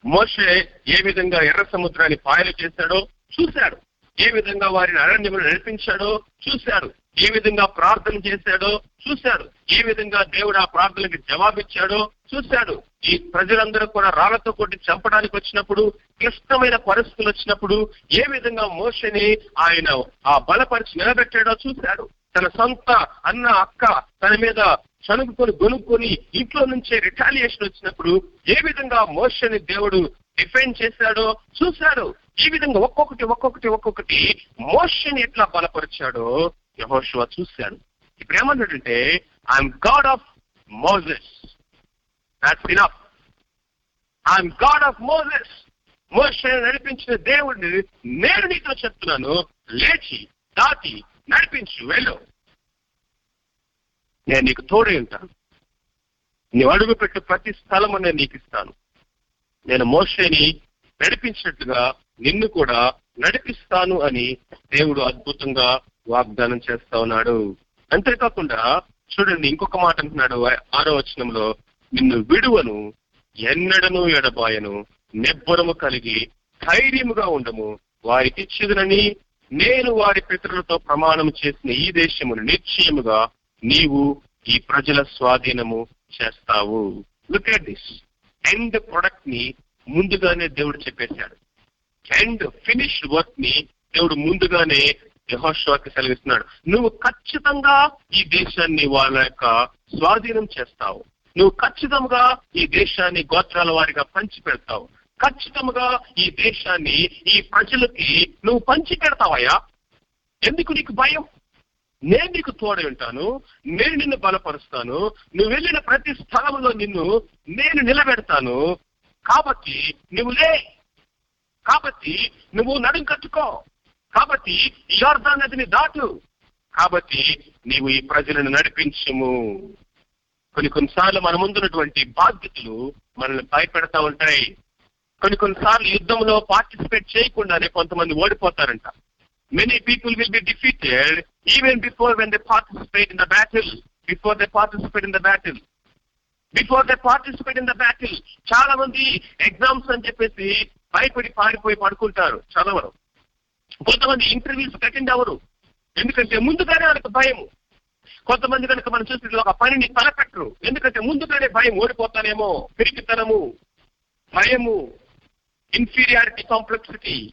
మోషే ఏ విధంగా ఎర్ర సముద్రాన్ని పాయలు చేశాడో చూశాడు. ఏ విధంగా వారిని అరణ్యములు నడిపించాడో చూశాడు. ఏ విధంగా ప్రార్థన చేశాడో చూశాడు. ఏ విధంగా దేవుడు ఆ ప్రార్థనకి జవాబిచ్చాడో చూశాడు. ఈ ప్రజలందరూ కూడా రాళ్ళతో కొట్టి చంపడానికి వచ్చినప్పుడు క్లిష్టమైన పరిస్థితులు వచ్చినప్పుడు ఏ విధంగా మోషని ఆయన ఆ బలపరిచి నిలబెట్టాడో చూశాడు. తన సొంత అన్న అక్క తన మీద చనుకుకొని గొనుక్కొని ఇంట్లో నుంచే రిటాలియేషన్ వచ్చినప్పుడు ఏ విధంగా మోషని దేవుడు డిఫెండ్ చేశాడో చూశాడు. ఈ విధంగా ఒక్కొక్కటి ఒక్కొక్కటి ఒక్కొక్కటి మోషన్ ఎట్లా బలపరిచాడో యహోషువా చూశాడు. ఇప్పుడు ఏమన్నాడంటే I'm God of Moses that's enough I'm God of Moses motion నడిపించిన దేవుడిని నేను నీతో చెప్తున్నాను. లేచి దాటి నడిపించు వెళ్ళు. నేను నీకు తోడే ఉంటాను. నీవు అడుగుపెట్టు ప్రతి స్థలము నేను నీకు ఇస్తాను. నేను మోషేని నడిపించినట్టుగా నిన్ను కూడా నడిపిస్తాను అని దేవుడు అద్భుతంగా వాగ్దానం చేస్తా ఉన్నాడు. అంతేకాకుండా చూడండి ఇంకొక మాట అంటున్నాడు ఆరో వచనంలో నిన్ను విడువను ఎన్నడను ఎడబాయను నిబ్బరము కలిగి ధైర్యముగా ఉండము. వారికి ఇచ్చిదనని నేను వారి పితరులతో ప్రమాణం చేసిన ఈ దేశమును నిశ్చయముగా నీవు ఈ ప్రజల స్వాధీనము చేస్తావు. లుక్ అట్ దిస్ ఎండ్ ప్రొడక్ట్ని ముందుగానే దేవుడు చెప్పేశాడు. ఎండ్ ఫినిష్డ్ వర్క్ని దేవుడు ముందుగానే యహోశ్వాకి సెలవిస్తున్నాడు. నువ్వు ఖచ్చితంగా ఈ దేశాన్ని వాళ్ళ యొక్క స్వాధీనం చేస్తావు. నువ్వు ఖచ్చితంగా ఈ దేశాన్ని గోత్రాల వారిగా పంచి పెడతావు ఖచ్చితంగా ఈ దేశాన్ని ఈ ప్రజలకి నువ్వు పంచి పెడతావయ్యా ఎందుకు నీకు భయం? నేను నీకు తోడై ఉంటాను నేను నిన్ను బలపరుస్తాను నువ్వు వెళ్ళిన ప్రతి స్థలంలో నిన్ను నేను నిలబెడతాను. కాబట్టి నువ్వు లే. కాబట్టి నువ్వు నడుం కట్టుకో. కాబట్టి ఈ యోర్దాన్ నదిని దాటు. కాబట్టి నీవు ఈ ప్రజలను నడిపించుము. కొన్ని కొన్నిసార్లు మన ముందున్నటువంటి బాధ్యతలు మనల్ని భయపెడతా ఉంటాయి. కొన్ని కొన్నిసార్లు యుద్ధంలో పార్టిసిపేట్ చేయకుండానే కొంతమంది ఓడిపోతారంట. Many people will be defeated even before when they participate in the battle before they participate in the battle before they participate in the battle చాలా మంది ఎగ్జామ్స్ అని చెప్పేసి భయపడి పారిపోయి పడుకుంటారు. చదవరు. కొంతమంది ఇంటర్వ్యూస్ అటెండ్ అవ్వరు. ఎందుకంటే ముందుగానే వాళ్ళకి భయం కొంతమంది కనుక మనం చూసి ఒక పనిని తలపెట్టరు. ఎందుకంటే ముందుగానే భయం ఓడిపోతానేమో. పిరికితనము భయము ఇన్ఫీరియారిటీ కాంప్లెక్సిటీ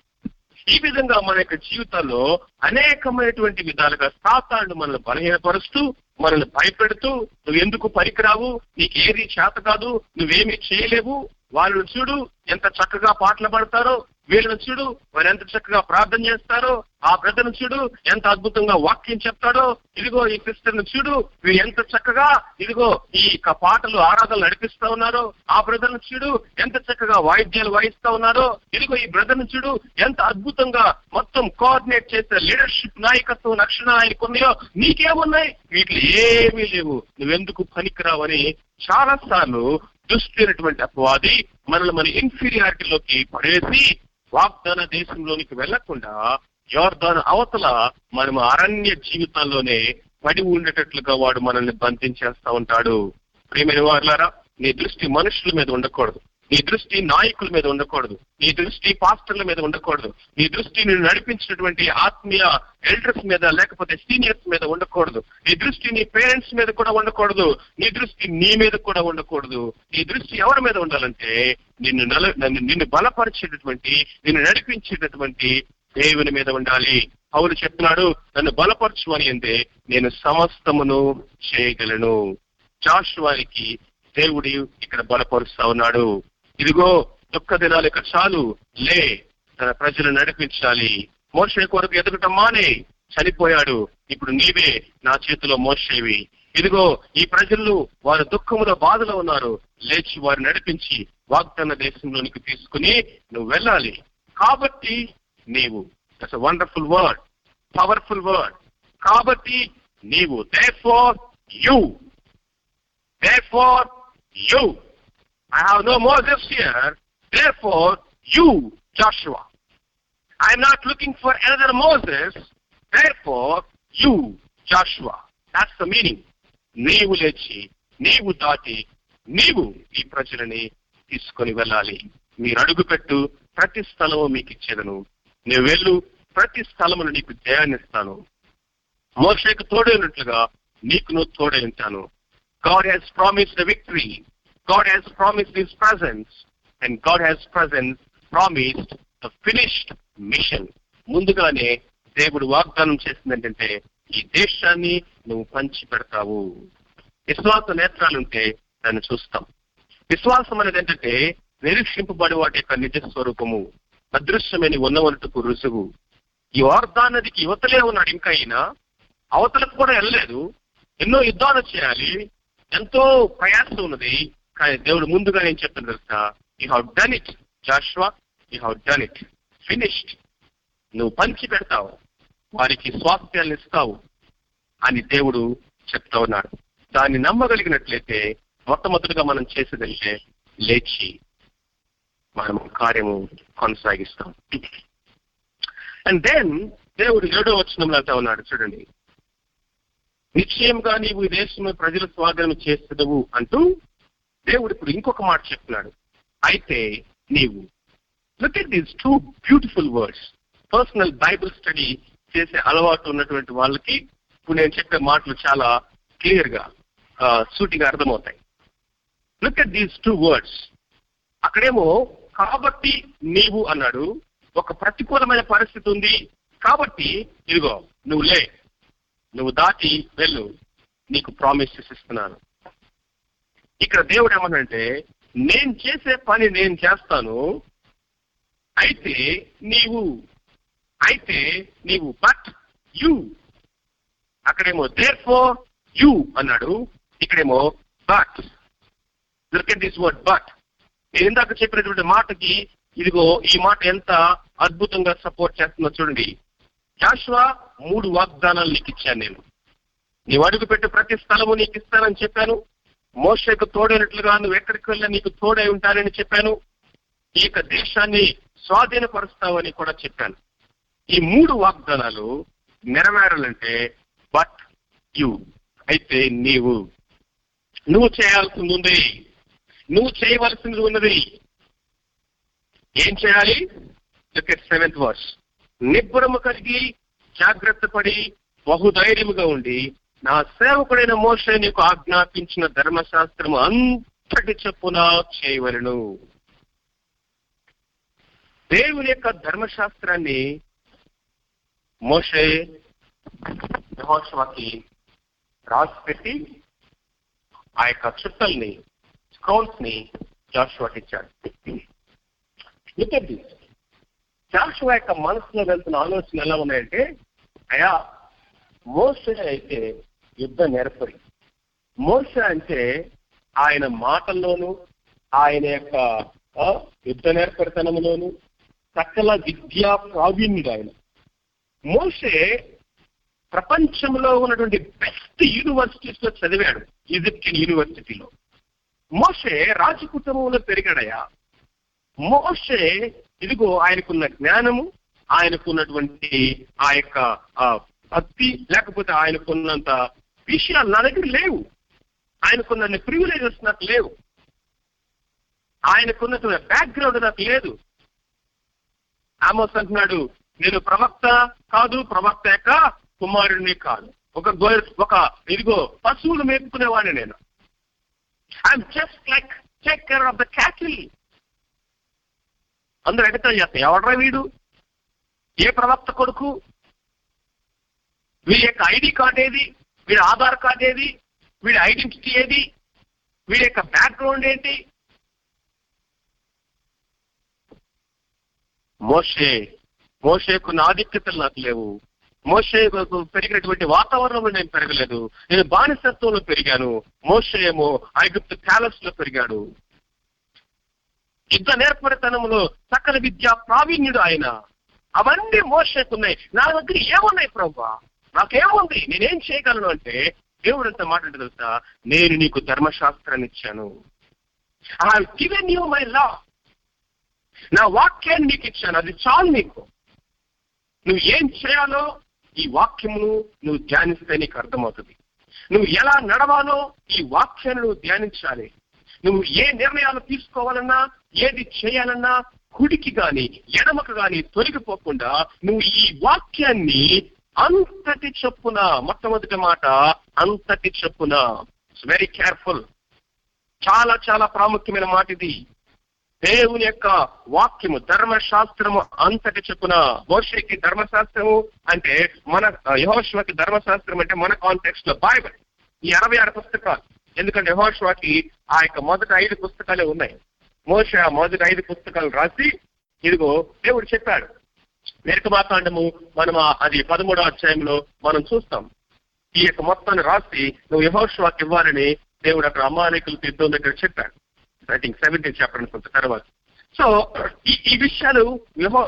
ఈ విధంగా మన యొక్క జీవితాల్లో అనేకమైనటువంటి విధాలుగా సాతాను మనల్ని బలహీనపరుస్తూ మనల్ని భయపెడుతూ నువ్వు ఎందుకు పనికిరావు నీకు ఏది చేత కాదు? నువ్వేమీ చేయలేవు? వాళ్ళు చూడు ఎంత చక్కగా పాటలు పడతారో వీళ్ళని చూడు వారు ఎంత చక్కగా ప్రార్థన చేస్తారో ఆ బ్రదర్ను చూడు ఎంత అద్భుతంగా వాక్యం చెప్తాడో ఇదిగో ఈ క్రిస్టర్ను చూడు వీరు ఎంత చక్కగా ఇదిగో ఈ యొక్క పాటలు ఆరాధనలు నడిపిస్తా ఉన్నారో ఆ బ్రదర్ను చూడు ఎంత చక్కగా వాయిద్యాలు వాయిస్తా ఉన్నారో ఇదిగో ఈ బ్రదర్ను చూడు ఎంత అద్భుతంగా మొత్తం కోఆర్డినేట్ చేసే లీడర్షిప్ నాయకత్వం లక్షణాలు ఆయనకు ఉన్నాయో నీకేమున్నాయి వీటిలో ఏమీ లేవు. నువ్వెందుకు పనికిరావని చాలా సార్లు దుష్టినటువంటి అపవాది మనల్ని మన ఇన్ఫీరియారిటీలోకి పడేసి వాగ్దాన దేశంలోనికి వెళ్ళకుండా యోర్దాను అవతల మనం అరణ్య జీవితాల్లోనే పడి ఉండేటట్లుగా వాడు మనల్ని బంధించేస్తా ఉంటాడు. ప్రేమైన వారులారా నీ దృష్టి మనుషుల మీద ఉండకూడదు. నీ దృష్టి నాయకుల మీద ఉండకూడదు. నీ దృష్టి పాస్టర్ల మీద ఉండకూడదు. నీ దృష్టి నేను నడిపించినటువంటి ఆత్మీయ ఎల్డర్స్ మీద లేకపోతే సీనియర్స్ మీద ఉండకూడదు. నీ దృష్టి నీ పేరెంట్స్ మీద కూడా ఉండకూడదు. నీ దృష్టి నీ మీద కూడా ఉండకూడదు. నీ దృష్టి ఎవరి మీద ఉండాలంటే నిన్ను నల నన్ను నిన్ను బలపరిచేటటువంటి నిన్ను నడిపించేటటువంటి దేవుని మీద ఉండాలి. అవును చెప్తున్నాడు నన్ను బలపరచు అని అందే నేను సమస్తమును చేయగలను. జాషువానికి దేవుడి ఇక్కడ బలపరుస్తా ఉన్నాడు. ఇదిగో దుఃఖ దినాలు ఇక చాలు. లే తన ప్రజలు నడిపించాలి. మోసే కొరకు ఎదుగటం మానే చనిపోయాడు. ఇప్పుడు నీవే నా చేతిలో మోసేవి ఇదిగో ఈ ప్రజలు వారు దుఃఖములో బాధలో ఉన్నారు. లేచి వారు నడిపించి వాగ్దాన దేశంలోనికి తీసుకుని నువ్వు వెళ్ళాలి. కాబట్టి నీవు that's wonderful word powerful word కాబట్టి నీవు they for you they for you I have no Moses here. Therefore, you, Joshua. I am not looking for another Moses. Therefore, you, Joshua. That's the meaning. నీవు లేచి నీవు దాటి నీవు ఈ ప్రజలని తీసుకొని వెళ్ళాలి మీరు అడుగుపెట్టు ప్రతి స్థలము మీకు ఇచ్చేదను నేను వెళ్ళు ప్రతి స్థలమును నీకు జయాన్నిస్తాను మోసకు తోడే ఉన్నట్లుగా నీకు నువ్వు తోడే ఉంటాను God promise the victory God has promised His presence. And God has presence promised the finished mission. ముందుగానే దేవుడు వాగ్దానం చేసింది ఏంటంటే ఈ దేశాన్ని నువ్వు పంచి పెడతావు విశ్వాస నేత్రాలుంటే దాన్ని చూస్తాం. విశ్వాసం అనేది ఏంటంటే నిరీక్షింపబడి వాటి యొక్క నిజ స్వరూపము అదృశ్యమైన ఉన్నవనటుకు రుజువు. ఈ వాగ్దానదికి యువతలే ఉన్నాడు ఇంకా అయినా అవతలకు కూడా వెళ్ళలేదు. ఎన్నో యుద్ధాలు చేయాలి. ఎంతో ప్రయాసం ఉన్నది. కానీ దేవుడు ముందుగా నేను చెప్తాను తెలుసా? You have done it Joshua you have done it finished నువ్వు పంచి పెడతావు వారికి స్వాస్థ్యాన్ని ఇస్తావు. అని దేవుడు చెప్తా ఉన్నాడు. దాన్ని నమ్మగలిగినట్లయితే మొట్టమొదటిగా మనం చేసేదంటే లేచి మనం కార్యము కొనసాగిస్తాం. అండ్ దెన్ దేవుడు ఏడో వచనంలో అంటా ఉన్నాడు. చూడండి. నిశ్చయంగా నీవు ఈ దేశంలో ప్రజల స్వాధీనం చేస్తుండవు అంటూ దేవుడు ఇప్పుడు ఇంకొక మాట చెప్తున్నాడు. అయితే నీవు look at these two beautiful words personal Bible study చేసే అలవాటు ఉన్నటువంటి వాళ్ళకి ఇప్పుడు నేను చెప్పే మాటలు చాలా క్లియర్గా సూటిగా అర్థమవుతాయి. Look at these two words అక్కడేమో కాబట్టి నీవు అన్నాడు. ఒక ప్రతికూలమైన పరిస్థితి ఉంది. కాబట్టి ఇదిగో నువ్వు లే. నువ్వు దాటి వెళ్ళు. నీకు ప్రామిస్ ఇస్తున్నాను ఇక్కడ దేవుడు ఏమనంటే నేను చేసే పని నేను చేస్తాను. అయితే నీవు అయితే నీవు బట్ యు అక్కడేమో దేర్ ఫోర్ యు అన్నాడు. ఇక్కడేమో but look at this word but నేను ఇందాక చెప్పినటువంటి మాటకి ఇదిగో ఈ మాట ఎంత అద్భుతంగా సపోర్ట్ చేస్తుందో చూడండి. జాషువా మూడు వాగ్దానాలు నీకు ఇచ్చాను నేను. నీవు అడుగు పెట్టే ప్రతి స్థలము నీకు ఇస్తానని చెప్పాను. మోసకు తోడైనట్లుగా నువ్వు ఎక్కడికి వెళ్ళా నీకు తోడై ఉంటానని చెప్పాను. ఈ యొక్క దేశాన్ని స్వాధీనపరుస్తావని కూడా చెప్పాను. ఈ మూడు వాగ్దానాలు నెరవేరాలంటే బట్ యు అయితే నీవు నువ్వు చేయాల్సింది ఉంది. నువ్వు చేయవలసింది ఉన్నది. ఏం చేయాలి? సెవెంత్ వర్స్ నిబ్బరము కలిగి జాగ్రత్త పడి బహుధైర్యముగా ఉండి నా సేవకుడైన మోషే నీకు ఆజ్ఞాపించిన ధర్మశాస్త్రం అంతటి చెప్పున చేయవలను. దేవుని యొక్క ధర్మశాస్త్రాన్ని మోషే యెహోషువకి రాసి పెట్టి ఆ యొక్క చుట్టల్ని స్క్రోల్స్ని జాషువాకి ఇచ్చాడు. Look జాషువా యొక్క మనసులో వెళ్తున్న ఆలోచన ఎలా ఉన్నాయంటే అయా మోస అయితే యుద్ధ నేర్పరి మోస అంటే ఆయన మాటల్లోనూ ఆయన యొక్క యుద్ధ నేర్పరితనంలోను సకల విద్యా ప్రావీణ్యుడు ఆయన. మోసే ప్రపంచంలో ఉన్నటువంటి బెస్ట్ యూనివర్సిటీస్లో చదివాడు ఈజిప్షియన్ యూనివర్సిటీలో మోసే రాజ కుటుంబంలో పెరిగాడయా మోసే ఇదిగో ఆయనకున్న జ్ఞానము ఆయనకున్నటువంటి ఆ యొక్క భక్తి లేకపోతే ఆయనకున్నంత విషయాలు నా దగ్గర లేవు. ఆయనకున్న ప్రివిలేజెస్ నాకు లేవు. ఆయనకున్నటువంటి బ్యాక్గ్రౌండ్ నాకు లేదు. ఆమోస్ అంటున్నాడు నేను ప్రవక్త కాదు ప్రవక్త యొక్క కుమారుడిని కాదు. ఒక గొర్రె ఒక ఇదిగో పశువులు మేపుకునేవాడిని నేను. I'm just like take care of the cattle అందరూ ఎగతాలు చేస్తాం ఎవడరా వీడు? ఏ ప్రవక్త కొడుకు? వీడి యొక్క ఐడి కార్డ్ ఏది? వీడి ఆధార్ కార్డ్ ఏది? వీడి ఐడెంటిటీ ఏది? వీడి యొక్క బ్యాక్గ్రౌండ్ ఏంటి? మోషే మోషేకు ఆధిక్యతలు నాకు లేవు. మోషే పెరిగినటువంటి వాతావరణంలో నేను పెరగలేదు. నేను బానిసత్వంలో పెరిగాను. మోషే ఏమో ఐగుప్తు ప్యాలెస్లో పెరిగాడు. యుద్ధ నేర్పరితనంలో సకల విద్యా ప్రావీణ్యుడు ఆయన. అవన్నీ మోసేకున్నాయి నా దగ్గర ఏమున్నాయి ప్రభా? నాకేముంది? నేనేం చేయగలను అంటే దేవుడు ఎంత మాట తెలుసా? నేను నీకు ధర్మశాస్త్రాన్ని ఇచ్చాను I given you my law నా వాక్యాన్ని నీకు ఇచ్చాను అది చాలు నీకు. నువ్వు ఏం చేయాలో ఈ వాక్యమును నువ్వు ధ్యానిస్తే నీకు అర్థమవుతుంది. నువ్వు ఎలా నడవాలో ఈ వాక్యాన్ని నువ్వు ధ్యానించాలి. నువ్వు ఏ నిర్ణయాలు తీసుకోవాలన్నా ఏది చేయాలన్నా కుడికి గాని ఎడమకు గాని తొలగిపోకుండా నువ్వు ఈ వాక్యాన్ని అంతటి చొప్పున మొట్టమొదటి మాట అంతటి చొప్పున. వెరీ కేర్ఫుల్ చాలా చాలా ప్రాముఖ్యమైన మాట ఇది. దేవుని యొక్క వాక్యము ధర్మశాస్త్రము అంతటి చెప్పున. మోషేకి ధర్మశాస్త్రము అంటే మన యహోశ్వకి ధర్మశాస్త్రం అంటే మన కాంటెక్స్ట్లో బైబిల్ ఈ అరవై ఆరు పుస్తకాలు. ఎందుకంటే యహోశ్వకి ఆ యొక్క మొదటి ఐదు పుస్తకాలే ఉన్నాయి. మోష ఆ మొదటి ఐదు పుస్తకాలు రాసి ఇదిగో దేవుడు చెప్పాడు. నిర్గమాకాండము మనం అది పదమూడో అధ్యాయంలో మనం చూస్తాం. ఈ యొక్క మొత్తాన్ని రాసి నువ్వు యహోష్వాకి ఇవ్వాలని దేవుడు అక్కడ అమాయకులు యుద్ధం దగ్గర చెప్పాడు. ఐ థింక్ సెవెంటీన్ చాప్టర్ అనుకుంటా తర్వాత. సో ఈ ఈ విషయాలు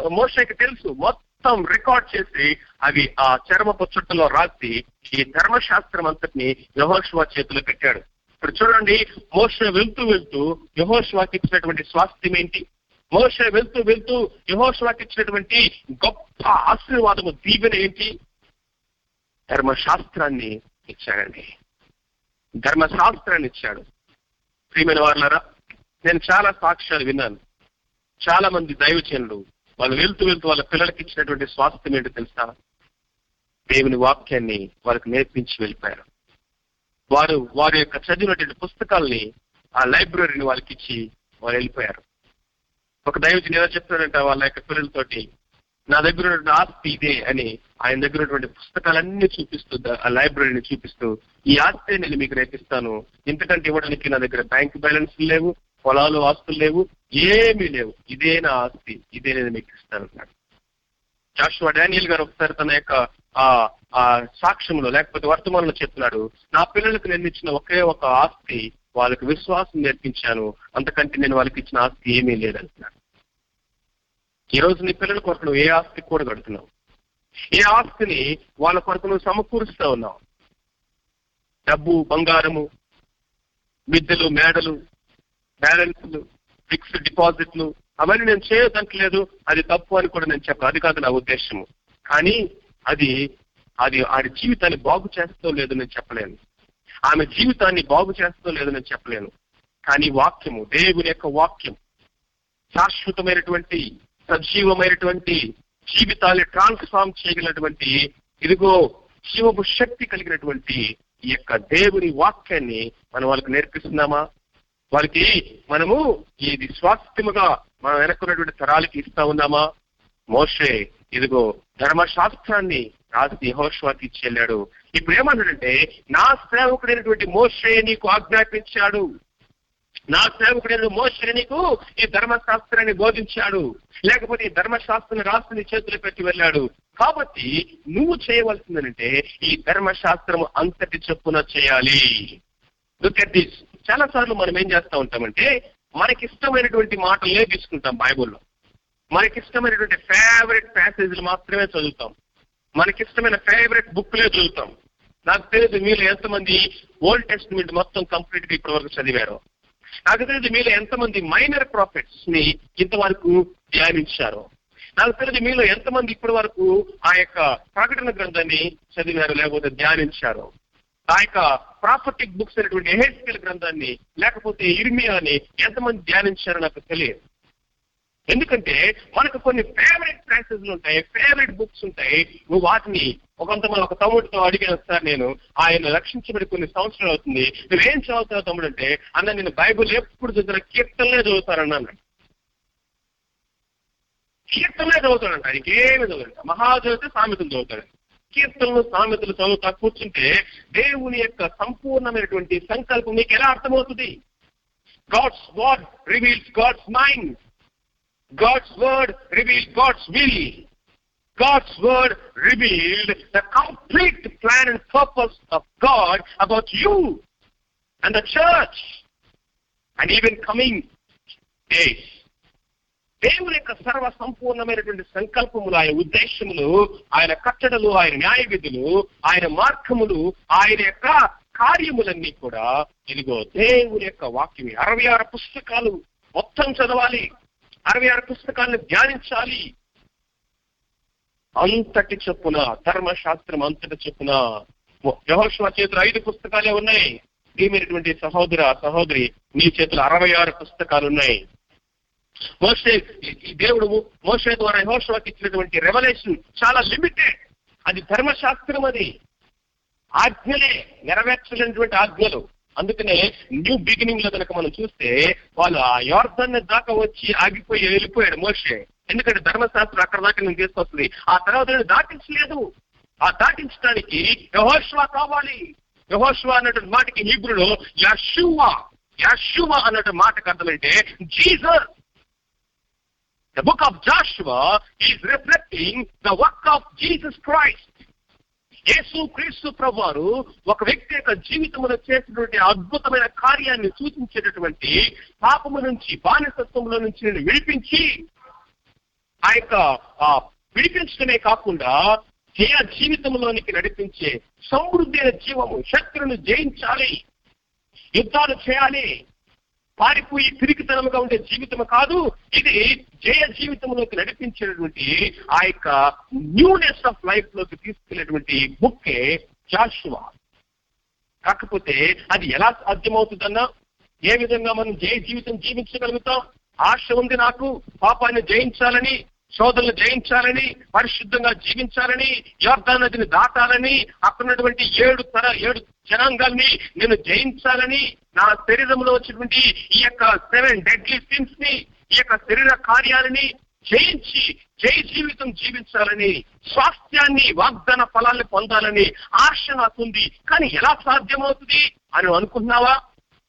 మోషకి తెలుసు. మొత్తం రికార్డ్ చేసి అవి ఆ చర్మపు చుట్టలో రాసి ఈ ధర్మశాస్త్రం అంతటిని యహోష్వా చేతిలో పెట్టాడు. ఇప్పుడు చూడండి మోష వెళ్తూ వెళ్తూ యహోష్వాకి ఇచ్చినటువంటి స్వాస్థ్యం ఏంటి? మోషే వెళ్తూ వెళ్తూ యహోష్వాకి ఇచ్చినటువంటి గొప్ప ఆశీర్వాదము దీవెన ఏంటి? ధర్మశాస్త్రాన్ని ఇచ్చాడండి. ధర్మశాస్త్రాన్ని ఇచ్చాడు. ప్రియమైన వారులారా నేను చాలా సాక్ష్యాలు విన్నాను. చాలా మంది దైవచనులు వాళ్ళు వెళ్తూ వెళ్తూ వాళ్ళ పిల్లలకి ఇచ్చినటువంటి స్వాస్థ్యం ఏంటో తెలుసా? దేవుని వాక్యాన్ని వాళ్ళకి నేర్పించి వెళ్ళిపోయారు. వారు వారి యొక్క చదివినటువంటి పుస్తకాల్ని ఆ లైబ్రరీని వాళ్ళకి ఇచ్చి వాళ్ళు వెళ్ళిపోయారు. ఒక దైవజన్ ఏదో చెప్తున్నాడంట వాళ్ళ యొక్క పిల్లలతోటి నా దగ్గర ఉన్నటువంటి ఆస్తి ఇదే అని ఆయన దగ్గర ఉన్నటువంటి పుస్తకాలన్నీ చూపిస్తూ ఆ లైబ్రరీని చూపిస్తూ ఈ ఆస్తి నేను మీకు రేపిస్తాను ఇంతకంటే ఇవ్వడానికి నా దగ్గర బ్యాంక్ బ్యాలెన్స్ లేవు పొలాలు ఆస్తులు లేవు ఏమీ లేవు. ఇదే నా ఆస్తి. ఇదే నేను మీకు ఇస్తాను అన్నాడు జాషువా డానియల్ గారు ఒకసారి తన యొక్క ఆ ఆ సాక్ష్యంలో లేకపోతే వర్తమానంలో చెప్తున్నాడు నా పిల్లలకు నేను ఇచ్చిన ఒకే ఒక ఆస్తి వాళ్ళకి విశ్వాసం నేర్పించాను. అంతకంటే నేను వాళ్ళకి ఇచ్చిన ఆస్తి ఏమీ లేదంటున్నాడు. ఈ రోజు నీ పిల్లల కొరకు నువ్వు ఏ ఆస్తి కూడా కడుతున్నావు? ఏ ఆస్తిని వాళ్ళ కొరకు నువ్వు సమకూరుస్తూ ఉన్నావు? డబ్బు బంగారము మిద్దెలు మేడలు బ్యాలెన్స్లు ఫిక్స్డ్ డిపాజిట్లు అవన్నీ నేను చేయదంటలేదు. అది తప్పు అని కూడా నేను చెప్పను. అది కాదు నా ఉద్దేశము. కానీ అది అది ఆడి జీవితాన్ని బాగు చేస్తో లేదు నేను చెప్పలేను. ఆమె జీవితాన్ని బాగు చేస్తో లేదు నేను చెప్పలేను. కానీ వాక్యము దేవుని యొక్క వాక్యం శాశ్వతమైనటువంటి సజీవమైనటువంటి జీవితాన్ని ట్రాన్స్ఫార్మ్ చేయగలిగినటువంటి ఇదిగో జీవపు శక్తి కలిగినటువంటి ఈ యొక్క దేవుని వాక్యాన్ని మనం వాళ్ళకి నేర్పిస్తున్నామా? వాళ్ళకి మనము ఇది స్వాస్థ్యముగా మనం వెనక్కున్నటువంటి తరాలకి ఇస్తా ఉన్నామా? మోషే ఇదిగో ధర్మశాస్త్రాన్ని రాజు యహోష్వాకి ఇచ్చి వెళ్ళాడు. ఇప్పుడు ఏమన్నాడంటే నా సేవకుడైనటువంటి మోషే నీకు ఆజ్ఞాపించాడు. నా సేవకుడైన మోసరి నీకు ఈ ధర్మశాస్త్రాన్ని బోధించాడు. లేకపోతే ఈ ధర్మశాస్త్రాన్ని రాసి చేతులు పెట్టి వెళ్ళాడు. కాబట్టి నువ్వు చేయవలసిందంటే ఈ ధర్మశాస్త్రము అంతటి చొప్పున చేయాలి. లుక్ అట్ దిస్ చాలా సార్లు మనం ఏం చేస్తా ఉంటామంటే మనకి ఇష్టమైనటువంటి మాటలే తీసుకుంటాం బైబుల్లో. మనకి ఇష్టమైనటువంటి ఫేవరెట్ ప్యాసేజ్లు మాత్రమే చదువుతాం. మనకి ఇష్టమైన ఫేవరెట్ బుక్లే చదువుతాం. నాకు తెలియదు మీరు ఎంతమంది ఓల్డ్ టెస్ట్మెంట్ మొత్తం కంప్లీట్గా ఇప్పటి వరకు చదివారు. నాకు తెలియదు మీలో ఎంతమంది మైనర్ ప్రాఫిట్స్ని ఇంతవరకు ధ్యానించారో? నాకు తెలియదు మీలో ఎంతమంది ఇప్పటి వరకు ఆ యొక్క ప్రకటన గ్రంథాన్ని చదివారు లేకపోతే ధ్యానించారు? ఆ యొక్క ప్రాపర్టిక్ బుక్స్ అనేటువంటి ఎహెస్కెల్ గ్రంథాన్ని లేకపోతే ఇర్మియాని ఎంతమంది ధ్యానించారో నాకు తెలియదు. ఎందుకంటే మనకు కొన్ని ఫేవరెట్ ప్యాసేజ్లు ఉంటాయి ఫేవరెట్ బుక్స్ ఉంటాయి. నువ్వు వాటిని ఒకంత మన ఒక తమ్ముడితో అడిగిన సార్ నేను ఆయన రక్షించబడి కొన్ని సంవత్సరాలు అవుతుంది. నువ్వేం చదువుతావు తమ్ముడు అంటే అన్న నేను బైబుల్ ఎప్పుడు చదివిన కీర్తనలే చదువుతానన్నాను కీర్తనలే చదువుతాడంట ఆయనకి ఏమి చదువుతాడు మహా చదివితే సామెతలు చదువుతాడు. కీర్తనలు సామెతలు చదువుతా కూర్చుంటే దేవుని యొక్క సంపూర్ణమైనటువంటి సంకల్పం మీకు ఎలా అర్థమవుతుంది? God's word reveals God's mind God's word reveals God's will God's word revealed the complete plan and purpose of God about you and the church. And even coming days. దేవుని యొక్క సర్వ సంపూర్ణమైనటువంటి సంకల్పములు ఆయన ఉద్దేశములు ఆయన కట్టడలు ఆయన న్యాయ విధులు ఆయన మార్గములు ఆయన యొక్క కార్యములన్నీ కూడా ఇదిగో దేవుని యొక్క వాక్యం అరవై ఆరు పుస్తకాలు మొత్తం చదవాలి. అరవై ఆరు పుస్తకాలను ధ్యానించాలి. అంతటి చొప్పున ధర్మశాస్త్రం అంతటి చొప్పున యహోష్వా చేతులు ఐదు పుస్తకాలే ఉన్నాయి. ప్రియమైనటువంటి సహోదర సహోదరి నీ చేతులు అరవై ఆరు పుస్తకాలు ఉన్నాయి. మోసే ఈ దేవుడు మోసే ద్వారా యహోష్వాకి ఇచ్చినటువంటి రెవల్యూషన్ చాలా లిమిటెడ్ అది ధర్మశాస్త్రం అది. ఆజ్ఞలే నెరవేర్చలేనటువంటి ఆజ్ఞలు. అందుకనే న్యూ బిగినింగ్లో కనుక మనం చూస్తే వాళ్ళు ఆ యోర్ధన్ దాకా వచ్చి ఆగిపోయి వెళ్ళిపోయాడు మోషే. ఎందుకంటే ధర్మశాస్త్రం అక్కడ దాకా నేను తీసుకొస్తుంది. ఆ తర్వాత నేను దాటించలేదు. ఆ దాటించడానికి యహోష్వా కావాలి. యహోష్వా అన్నటువంటి మాటకి హీబ్రులో యశువా యశువా అన్నట్టు మాటకు అర్థమంటే Jesus. The book of Joshua is reflecting the work of Jesus Christ యేసు క్రీస్తు ప్రభువారు ఒక వ్యక్తి యొక్క జీవితంలో చేసినటువంటి అద్భుతమైన కార్యాన్ని సూచించేటటువంటి పాపము నుంచి బానిసత్వంలో నుంచి నేను విడిపించి ఆ యొక్క విడిపించడమే కాకుండా జయ జీవితంలోనికి నడిపించే సమృద్ధి అయిన జీవము శత్రును జయించాలి. యుద్ధాలు చేయాలి. పారిపోయి తిరిగితనముగా ఉండే జీవితం కాదు ఇది జయ జీవితంలోకి నడిపించేటువంటి ఆ యొక్క న్యూనెస్ ఆఫ్ లైఫ్లోకి తీసుకెళ్ళేటువంటి బుక్కే జాషువా. కాకపోతే అది ఎలా సాధ్యమవుతుందన్నా? ఏ విధంగా మనం జయ జీవితం జీవించగలుగుతాం? ఆశ ఉంది నాకు. పాపాన్ని జయించాలని శోధనలు జయించాలని పరిశుద్ధంగా జీవించాలని యోర్ధా నదిని దాటాలని అక్కడున్నటువంటి ఏడు తర ఏడు జనాంగాల్ని నేను జయించాలని నా శరీరంలో వచ్చినటువంటి ఈ యొక్క సెవెన్ డెడ్లీ సిన్స్ని ఈ యొక్క శరీర కార్యాలని జయించి జయ జీవితం జీవించాలని స్వాస్థ్యాన్ని వాగ్దాన ఫలాన్ని పొందాలని ఆశ నాకుంది. కానీ ఎలా సాధ్యమవుతుంది? అని అనుకుంటున్నావా?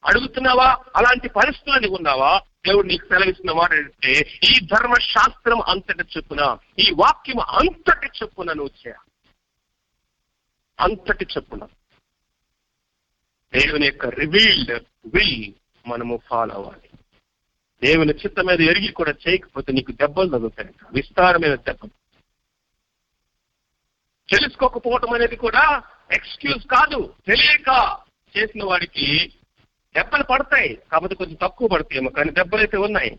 అడుగుతున్నావా? అలాంటి పరిస్థితులని ఉన్నావా? దేవుడు నీకు సెలవిస్తున్న మాట అంటే ఈ ధర్మశాస్త్రం అంతటి చెప్పున ఈ వాక్యం అంతటి చెప్పున నువ్వు చేయ అంతటి చెప్పున. దేవుని యొక్క రివీల్డ్ విల్ మనము ఫాలో అవ్వాలి. దేవుని చిత్త మీద ఎరిగి కూడా చేయకపోతే నీకు దెబ్బలు తగ్గుతాయి విస్తారమైన దెబ్బలు. తెలుసుకోకపోవటం అనేది కూడా ఎక్స్క్యూజ్ కాదు. తెలియక చేసిన వాడికి దెబ్బలు పడతాయి. కాకపోతే కొంచెం తక్కువ పడతాయేమో. కానీ దెబ్బలు అయితే ఉన్నాయి.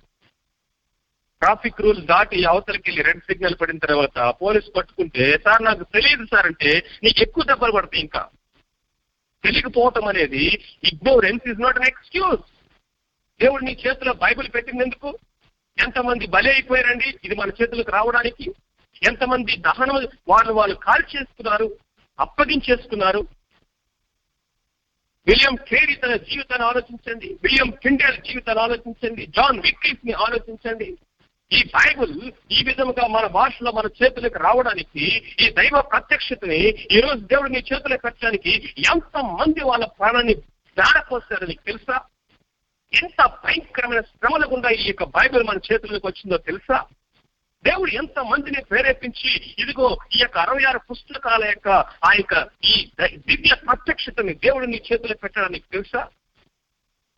ట్రాఫిక్ రూల్స్ దాటి అవతలకి వెళ్ళి రెడ్ సిగ్నల్ పడిన తర్వాత పోలీస్ పట్టుకుంటే సార్ నాకు తెలియదు సార్ అంటే నీకు ఎక్కువ దెబ్బలు పడతాయి ఇంకా. తెలియకపోవటం అనేది ignorance is not an excuse దేవుడు నీ చేతిలో బైబిల్ పెట్టినందుకు ఎంతమంది బలి అయిపోయారండి? ఇది మన చేతులకు రావడానికి. ఎంతమంది దహనం వాళ్ళు వాళ్ళు కాల్ చేసుకున్నారు అప్పగించేసుకున్నారు. విలియం కేరీ తన జీవితాన్ని ఆలోచించండి. విలియం కిండెల్ జీవితాన్ని ఆలోచించండి. జాన్ విక్రీస్ని ఆలోచించండి. ఈ బైబుల్ ఈ విధముగా మన భాషలో మన చేతులకు రావడానికి ఈ దైవ ప్రత్యక్షతని ఈ రోజు దేవుడు నీ చేతులకు పెట్టడానికి ఎంత మంది వాళ్ళ ప్రాణాన్ని దాడపోస్తారో నీకు తెలుసా? ఎంత భయంకరమైన శ్రమల గుండా ఈ యొక్క బైబిల్ మన చేతులకు వచ్చిందో తెలుసా? దేవుడు ఎంత మందిని ప్రేరేపించి ఇదిగో ఈ యొక్క అరవై ఆరు పుస్తకాల యొక్క ఆ యొక్క ఈ దివ్య ప్రత్యక్షతని దేవుడు నీ చేతులకు పెట్టడానికి తెలుసా?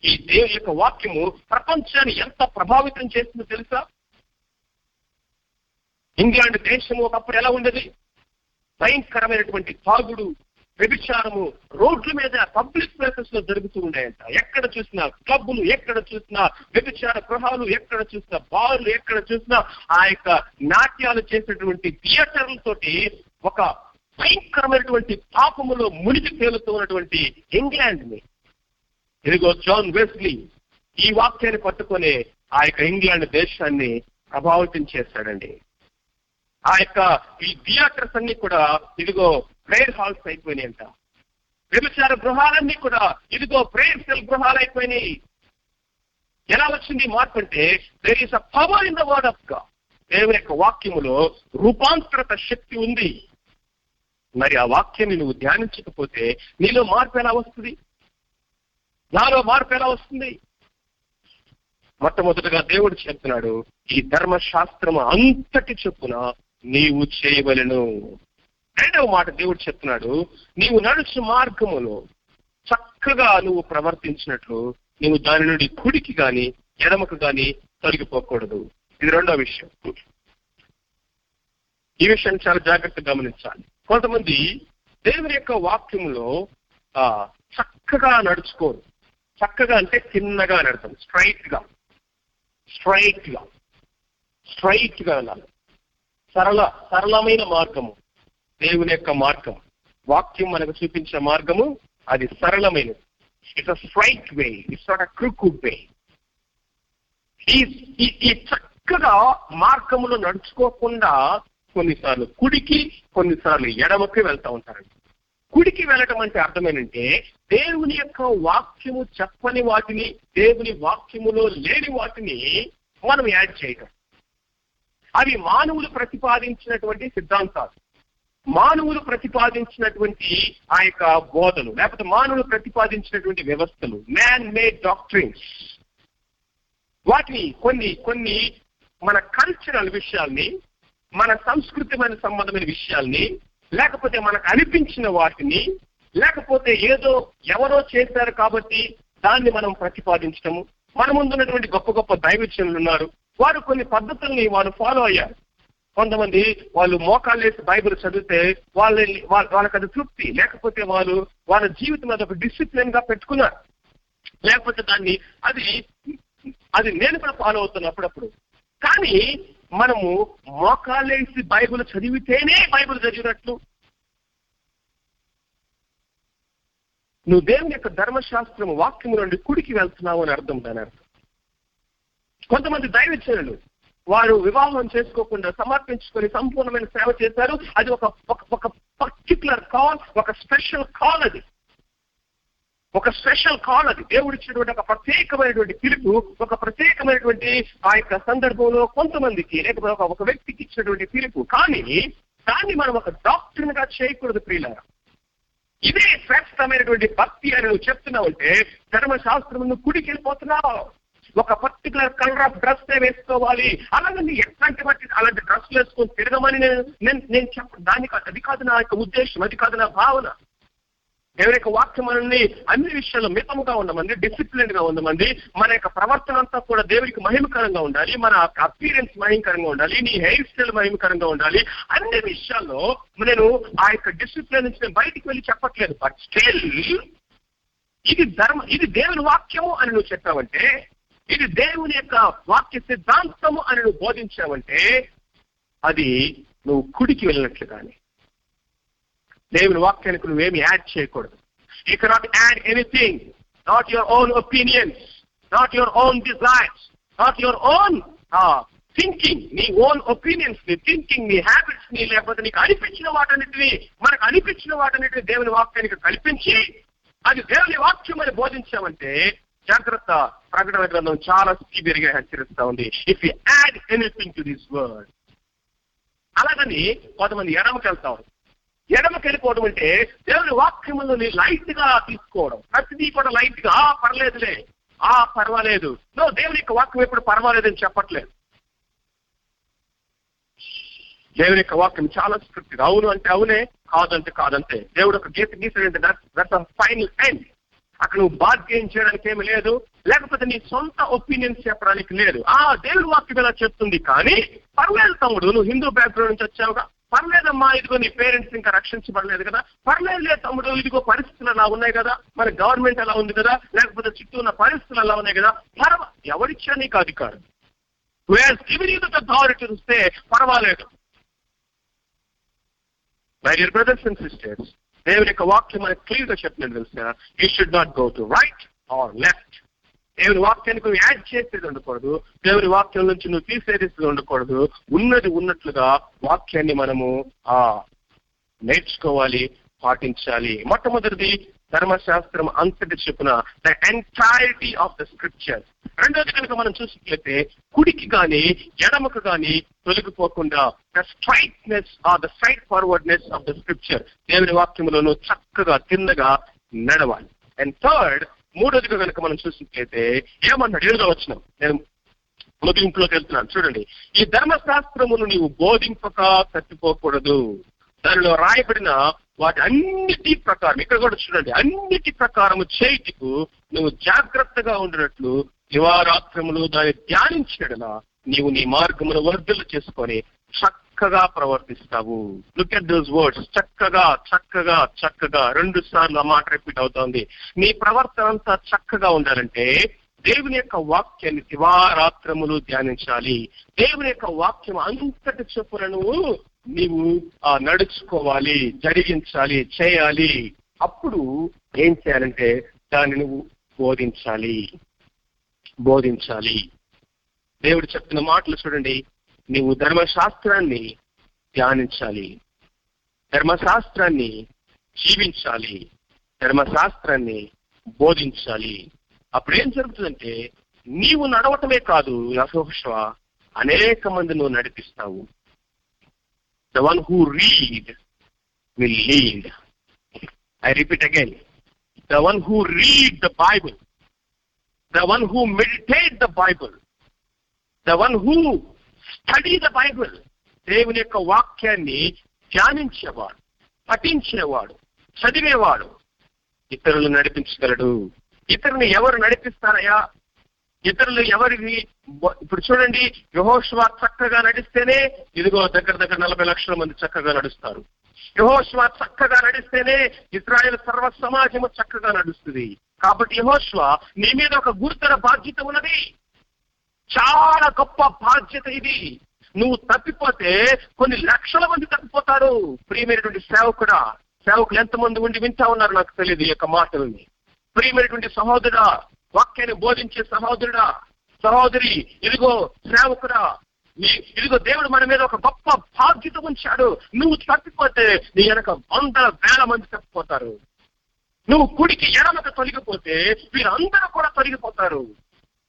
ఈ దేవుని యొక్క వాక్యము ప్రపంచాన్ని ఎంత ప్రభావితం చేస్తుందో తెలుసా? ఇంగ్లాండ్ దేశము ఒకప్పుడు ఎలా ఉండేది? భయంకరమైనటువంటి తాగుడు వ్యభిచారము రోడ్ల మీద పబ్లిక్ ప్లేసెస్లో జరుగుతూ ఉన్నాయంట. ఎక్కడ చూసినా క్లబ్బులు ఎక్కడ చూసినా వ్యభిచార గృహాలు ఎక్కడ చూసినా బార్లు ఎక్కడ చూసినా ఆ యొక్క నాట్యాలు చేసేటువంటి థియేటర్లతోటి ఒక భయంకరమైనటువంటి పాపములో మునిగి తేలుతూ ఉన్నటువంటి ఇంగ్లాండ్ని ఇదిగో జాన్ వెస్లీ ఈ వాక్యాన్ని పట్టుకొని ఆ యొక్క ఇంగ్లాండ్ దేశాన్ని ప్రభావితం చేశాడండి. ఆ యొక్క ఈ థియేటర్స్ అన్ని కూడా ఇదిగో ప్రేయర్ హాల్స్ అయిపోయినాయంట వ్యభిచార గృహాలన్నీ కూడా ఇదిగో ప్రేయర్ సెల్ గృహాలు అయిపోయినాయి. ఎలా వచ్చింది మార్పు అంటే there is a power in the word ఆఫ్గా దేవుని యొక్క వాక్యములో రూపాంతరత శక్తి ఉంది. మరి ఆ వాక్యాన్ని నువ్వు ధ్యానించకపోతే నీలో మార్పు ఎలా వస్తుంది? నాలో మార్పు ఎలా వస్తుంది? మొట్టమొదటిగా దేవుడు చెప్తున్నాడు ఈ ధర్మశాస్త్రము అంతటి చొప్పున నీవు చేయవలను. రెండవ మాట దేవుడు చెప్తున్నాడు నీవు నడుచు మార్గములో చక్కగా నువ్వు ప్రవర్తించినట్లు నువ్వు దాని నుండి కుడికి గాని ఎడమకు గాని తొలగిపోకూడదు. ఇది రెండో విషయం. ఈ విషయం చాలా జాగ్రత్తగా గమనించాలి. కొంతమంది దేవుని యొక్క వాక్యములో ఆ చక్కగా నడుచుకోరు. చక్కగా అంటే చిన్నగా నడతాం స్ట్రైట్గా స్ట్రైట్గా స్ట్రైట్గా వెళ్ళాలి సరళ సరళమైన మార్గము. దేవుని యొక్క మార్గం. వాక్యం మనకు చూపించే మార్గము అది సరళమైనది. It's a straight way it's not a crick way ఈ ఈ- చక్కగా మార్గములో నడుచుకోకుండా కొన్నిసార్లు కుడికి కొన్నిసార్లు ఎడమకి వెళ్తా ఉంటారండి కుడికి వెళ్ళటం అంటే అర్థమేనంటే దేవుని యొక్క వాక్యము చెప్పని వాటిని దేవుని వాక్యములో లేని వాటిని మనం యాడ్ చేయటం. అవి మానవులు ప్రతిపాదించినటువంటి సిద్ధాంతాలు. మానవులు ప్రతిపాదించినటువంటి ఆ యొక్క బోధలు లేకపోతే మానవులు ప్రతిపాదించినటువంటి వ్యవస్థలు మ్యాన్ మేడ్ డాక్టరీన్స్ వాటిని కొన్ని కొన్ని మన కల్చరల్ విషయాల్ని మన సంస్కృతిమైన సంబంధమైన విషయాల్ని లేకపోతే మనకు అనిపించిన వాటిని లేకపోతే ఏదో ఎవరో చేశారు కాబట్టి దాన్ని మనం ప్రతిపాదించటము. మన ముందున్నటువంటి గొప్ప గొప్ప దైవజనులు ఉన్నారు. వారు కొన్ని పద్ధతుల్ని వారు ఫాలో అయ్యారు. కొంతమంది వాళ్ళు మోకాళ్ళు వేసి బైబిల్ చదివితే వాళ్ళ వాళ్ళకి అది తృప్తి. లేకపోతే వాళ్ళు వాళ్ళ జీవితం అది ఒక డిసిప్లిన్గా పెట్టుకున్నారు. లేకపోతే దాన్ని అది అది నేను కూడా ఫాలో అవుతాను అప్పుడప్పుడు. కానీ మనము మోకాళ్ళేసి బైబిల్ చదివితేనే బైబిల్ చదివినట్లు. నువ్వు దేవుని యొక్క ధర్మశాస్త్రం వాక్యము నుండి కుడికి వెళ్తున్నావు అని అర్థం దాని అర్థం. కొంతమంది దైవచనులు వారు వివాహం చేసుకోకుండా సమర్పించుకొని సంపూర్ణమైన సేవ చేశారు. అది ఒక ఒక- ఒక పర్టికులర్ కాల్ ఒక స్పెషల్ కాల్ అది. ఒక స్పెషల్ కాల్ అది. దేవుడు ఇచ్చినటువంటి ఒక ప్రత్యేకమైనటువంటి పిలుపు ఒక ప్రత్యేకమైనటువంటి ఆ యొక్క సందర్భంలో కొంతమందికి లేకపోతే ఒక- ఒక వ్యక్తికి ఇచ్చినటువంటి పిలుపు. కానీ దాన్ని మనం ఒక డాక్టర్ని గా చేయకూడదు ప్రియులారా. ఇదే శ్రేష్టమైనటువంటి భక్తి అని నువ్వు చెప్తున్నావు అంటే ధర్మశాస్త్రం నువ్వు కుడికి వెళ్ళిపోతున్నావు ఒక పర్టికులర్ కలర్ ఆఫ్ డ్రెస్ వేసుకోవాలి. అలాగని ఎట్లాంటి బట్టి అలాంటి డ్రెస్ వేసుకొని తిరగమని నేను నేను నేను చెప్ప దానికి అది కాదు నా యొక్క ఉద్దేశం అది కాదు నా భావన. దేవుని యొక్క వాక్యం మనల్ని అన్ని విషయాల్లో మితముగా ఉండమండి డిసిప్లిన్గా ఉండమండి మన యొక్క ప్రవర్తన అంతా కూడా దేవునికి మహిమకరంగా ఉండాలి. మన అపీరెన్స్ మహిమకరంగా ఉండాలి. నీ హెయిర్ స్టైల్ మహిమకరంగా ఉండాలి. అన్ని విషయాల్లో నేను ఆ యొక్క డిసిప్లిన్ నుంచి నేను బయటికి వెళ్ళి చెప్పట్లేదు. బట్ స్టిల్ ఇది ధర్మ ఇది దేవుని వాక్యము అని నువ్వు చెప్పావంటే ఇది దేవుని యొక్క వాక్య సిద్ధాంతము అని నువ్వు బోధించావంటే అది నువ్వు కుడికి వెళ్ళినట్లు కానీ దేవుని వాక్యానికి నువ్వేమి యాడ్ చేయకూడదు. You cannot add anything not your own opinions not your own desires not your own thinking నీ ఓన్ ఒపీనియన్స్ని థింకింగ్ నీ హ్యాబిట్స్ని లేకపోతే నీకు అనిపించిన వాటన్నిటిని మనకు అనిపించిన వాటన్నిటిని దేవుని వాక్యానికి కల్పించి అది దేవుని వాక్యం అని బోధించామంటే జాగ్రత్త ప్రకటన గ్రంథం చాలా సివియర్గా హెచ్చరిస్తా ఉంది. If you add anything to this word అలాగని కొంతమంది ఎడమకి వెళ్తాం ఎడమకి వెళ్ళిపోవడం అంటే దేవుని వాక్యములని లైట్గా తీసుకోవడం. ప్రతిదీ కూడా లైట్గా "ఆ, పర్లేదులే. ఆ పర్వాలేదు. నో దేవుని యొక్క వాక్యం ఎప్పుడు పర్వాలేదని చెప్పట్లేదు. దేవుని యొక్క వాక్యం చాలా స్ట్రిక్ట్ అవును అంటే అవునే కాదంటే కాదంతే దేవుడు ఒక గీత గీసాడంటే దట్స్ ఫైనల్ ఎండ్ అక్కడ నువ్వు బాధ్యం చేయడానికి ఏమి లేదు. లేకపోతే నీ సొంత ఒపీనియన్స్ చెప్పడానికి లేదు. ఆ దేవుడి వాక్యం ఇలా చెప్తుంది. కానీ పర్లేదు తమ్ముడు నువ్వు హిందూ బ్యాక్గ్రౌండ్ నుంచి వచ్చావుగా. పర్లేదమ్మా ఇదిగో నీ పేరెంట్స్ ఇంకా రక్షించబడలేదు కదా. పర్లేదులే తమ్ముడు ఇదిగో పరిస్థితులు అలా ఉన్నాయి కదా. మన గవర్నమెంట్ అలా ఉంది కదా. లేకపోతే చుట్టూ ఉన్న పరిస్థితులు అలా ఉన్నాయి కదా. పర్వ ఎవరిచ్చా నీకు అధికారం? అథారిటీ చూస్తే పర్వాలేదు. My dear brothers and sisters దేవుని యొక్క వాక్యం మనకు క్లియర్గా చెప్పినట్టు తెలిసిన you should not go to right or left దేవుని వాక్యానికి నువ్వు యాడ్ చేసేది ఉండకూడదు. దేవుని వాక్యం నుంచి నువ్వు తీసేది ఉండకూడదు. ఉన్నది ఉన్నట్లుగా వాక్యాన్ని మనము ఆ నేర్చుకోవాలి పాటించాలి. మొట్టమొదటిది ధర్మశాస్త్రం అంతటి చెప్పిన the entirety of the scripture రెండోది కనుక మనం చూసినట్లయితే కుడికి గాని ఎడమకు గాని తొలగిపోకుండా the straightness or the straight forwardness of the scripture దేవుని వాక్యములను చక్కగా తిన్నగా నడవాలి. అండ్ థర్డ్ మూడోదిగా కనుక మనం చూసినట్లయితే ఏమన్నాడు? ఏదో వచ్చినాం నేను ముగింపులోకి వెళ్తున్నాను. చూడండి. ఈ ధర్మశాస్త్రమును నీవు బోధింపక తప్పిపోకూడదు దానిలో రాయబడిన వాటి అన్నిటి ప్రకారం ఇక్కడ కూడా చూడండి అన్నిటి ప్రకారము చేతికు నువ్వు జాగ్రత్తగా ఉండినట్లు దివారాత్రములు దాన్ని ధ్యానించడన నీవు నీ మార్గమును వర్ధలు చేసుకొని చక్కగా ప్రవర్తిస్తావు. లుక్ అట్ దోస్ వర్డ్స్ చక్కగా చక్కగా చక్కగా. రెండు సార్లు ఆ మాట రిపీట్ అవుతోంది. నీ ప్రవర్తన అంతా చక్కగా ఉండాలంటే దేవుని యొక్క వాక్యాన్ని దివారాత్రములు ధ్యానించాలి. దేవుని యొక్క వాక్యం అంతటి చొప్పున నువ్వు నీవు ఆ, నడుచుకోవాలి జరిగించాలి చేయాలి. అప్పుడు ఏం చేయాలంటే దాన్ని నువ్వు బోధించాలి. బోధించాలి. దేవుడు చెప్తున్న మాటలు చూడండి. నీవు ధర్మశాస్త్రాన్ని ధ్యానించాలి. ధర్మశాస్త్రాన్ని జీవించాలి. ధర్మశాస్త్రాన్ని బోధించాలి. అప్పుడు ఏం జరుగుతుందంటే నీవు నడవటమే కాదు యహోషవ అనేక మంది నువ్వు నడిపిస్తావు. The one who read will lead I repeat again. The one who read the Bible, the one who meditate the Bible the one who study the Bible దేవుని యొక్క వాక్యాన్ని ధ్యానించేవాడు పఠించేవాడు చదివేవాడు. ఇతరులు నడిపించగలడు. ఇతరుని ఎవరు నడిపిస్తారయా ఇతరులు ఎవరివి? ఇప్పుడు చూడండి యహోష్వా చక్కగా నడిస్తేనే ఇదిగో దగ్గర దగ్గర నలభై లక్షల మంది చక్కగా నడుస్తారు. యహోష్వా చక్కగా నడిస్తేనే ఇస్రాయల్ సర్వ సమాజము చక్కగా నడుస్తుంది. కాబట్టి యహోష్వా నీ మీద ఒక గురుతర బాధ్యత ఉన్నది. చాలా గొప్ప బాధ్యత ఇది. నువ్వు తప్పిపోతే కొన్ని లక్షల మంది తప్పిపోతారు. ప్రియమైనటువంటి సేవకుడా సేవకులు ఎంతమంది ఉండి వింటా ఉన్నారు నాకు తెలియదు ఈ యొక్క మాటలని. ప్రియమైనటువంటి సహోదర వాక్యాన్ని బోధించే సహోదరుడా సహోదరి ఇదిగో సేవకుడా నీ- ఇదిగో దేవుడు మన మీద ఒక గొప్ప బాధ్యత ఉంచాడు. నువ్వు తప్పిపోతే నీ వెనక వందల వేల మంది తప్పిపోతారు. నువ్వు కుడికి ఎడమకు తొలగిపోతే వీరందరూ కూడా తొలగిపోతారు.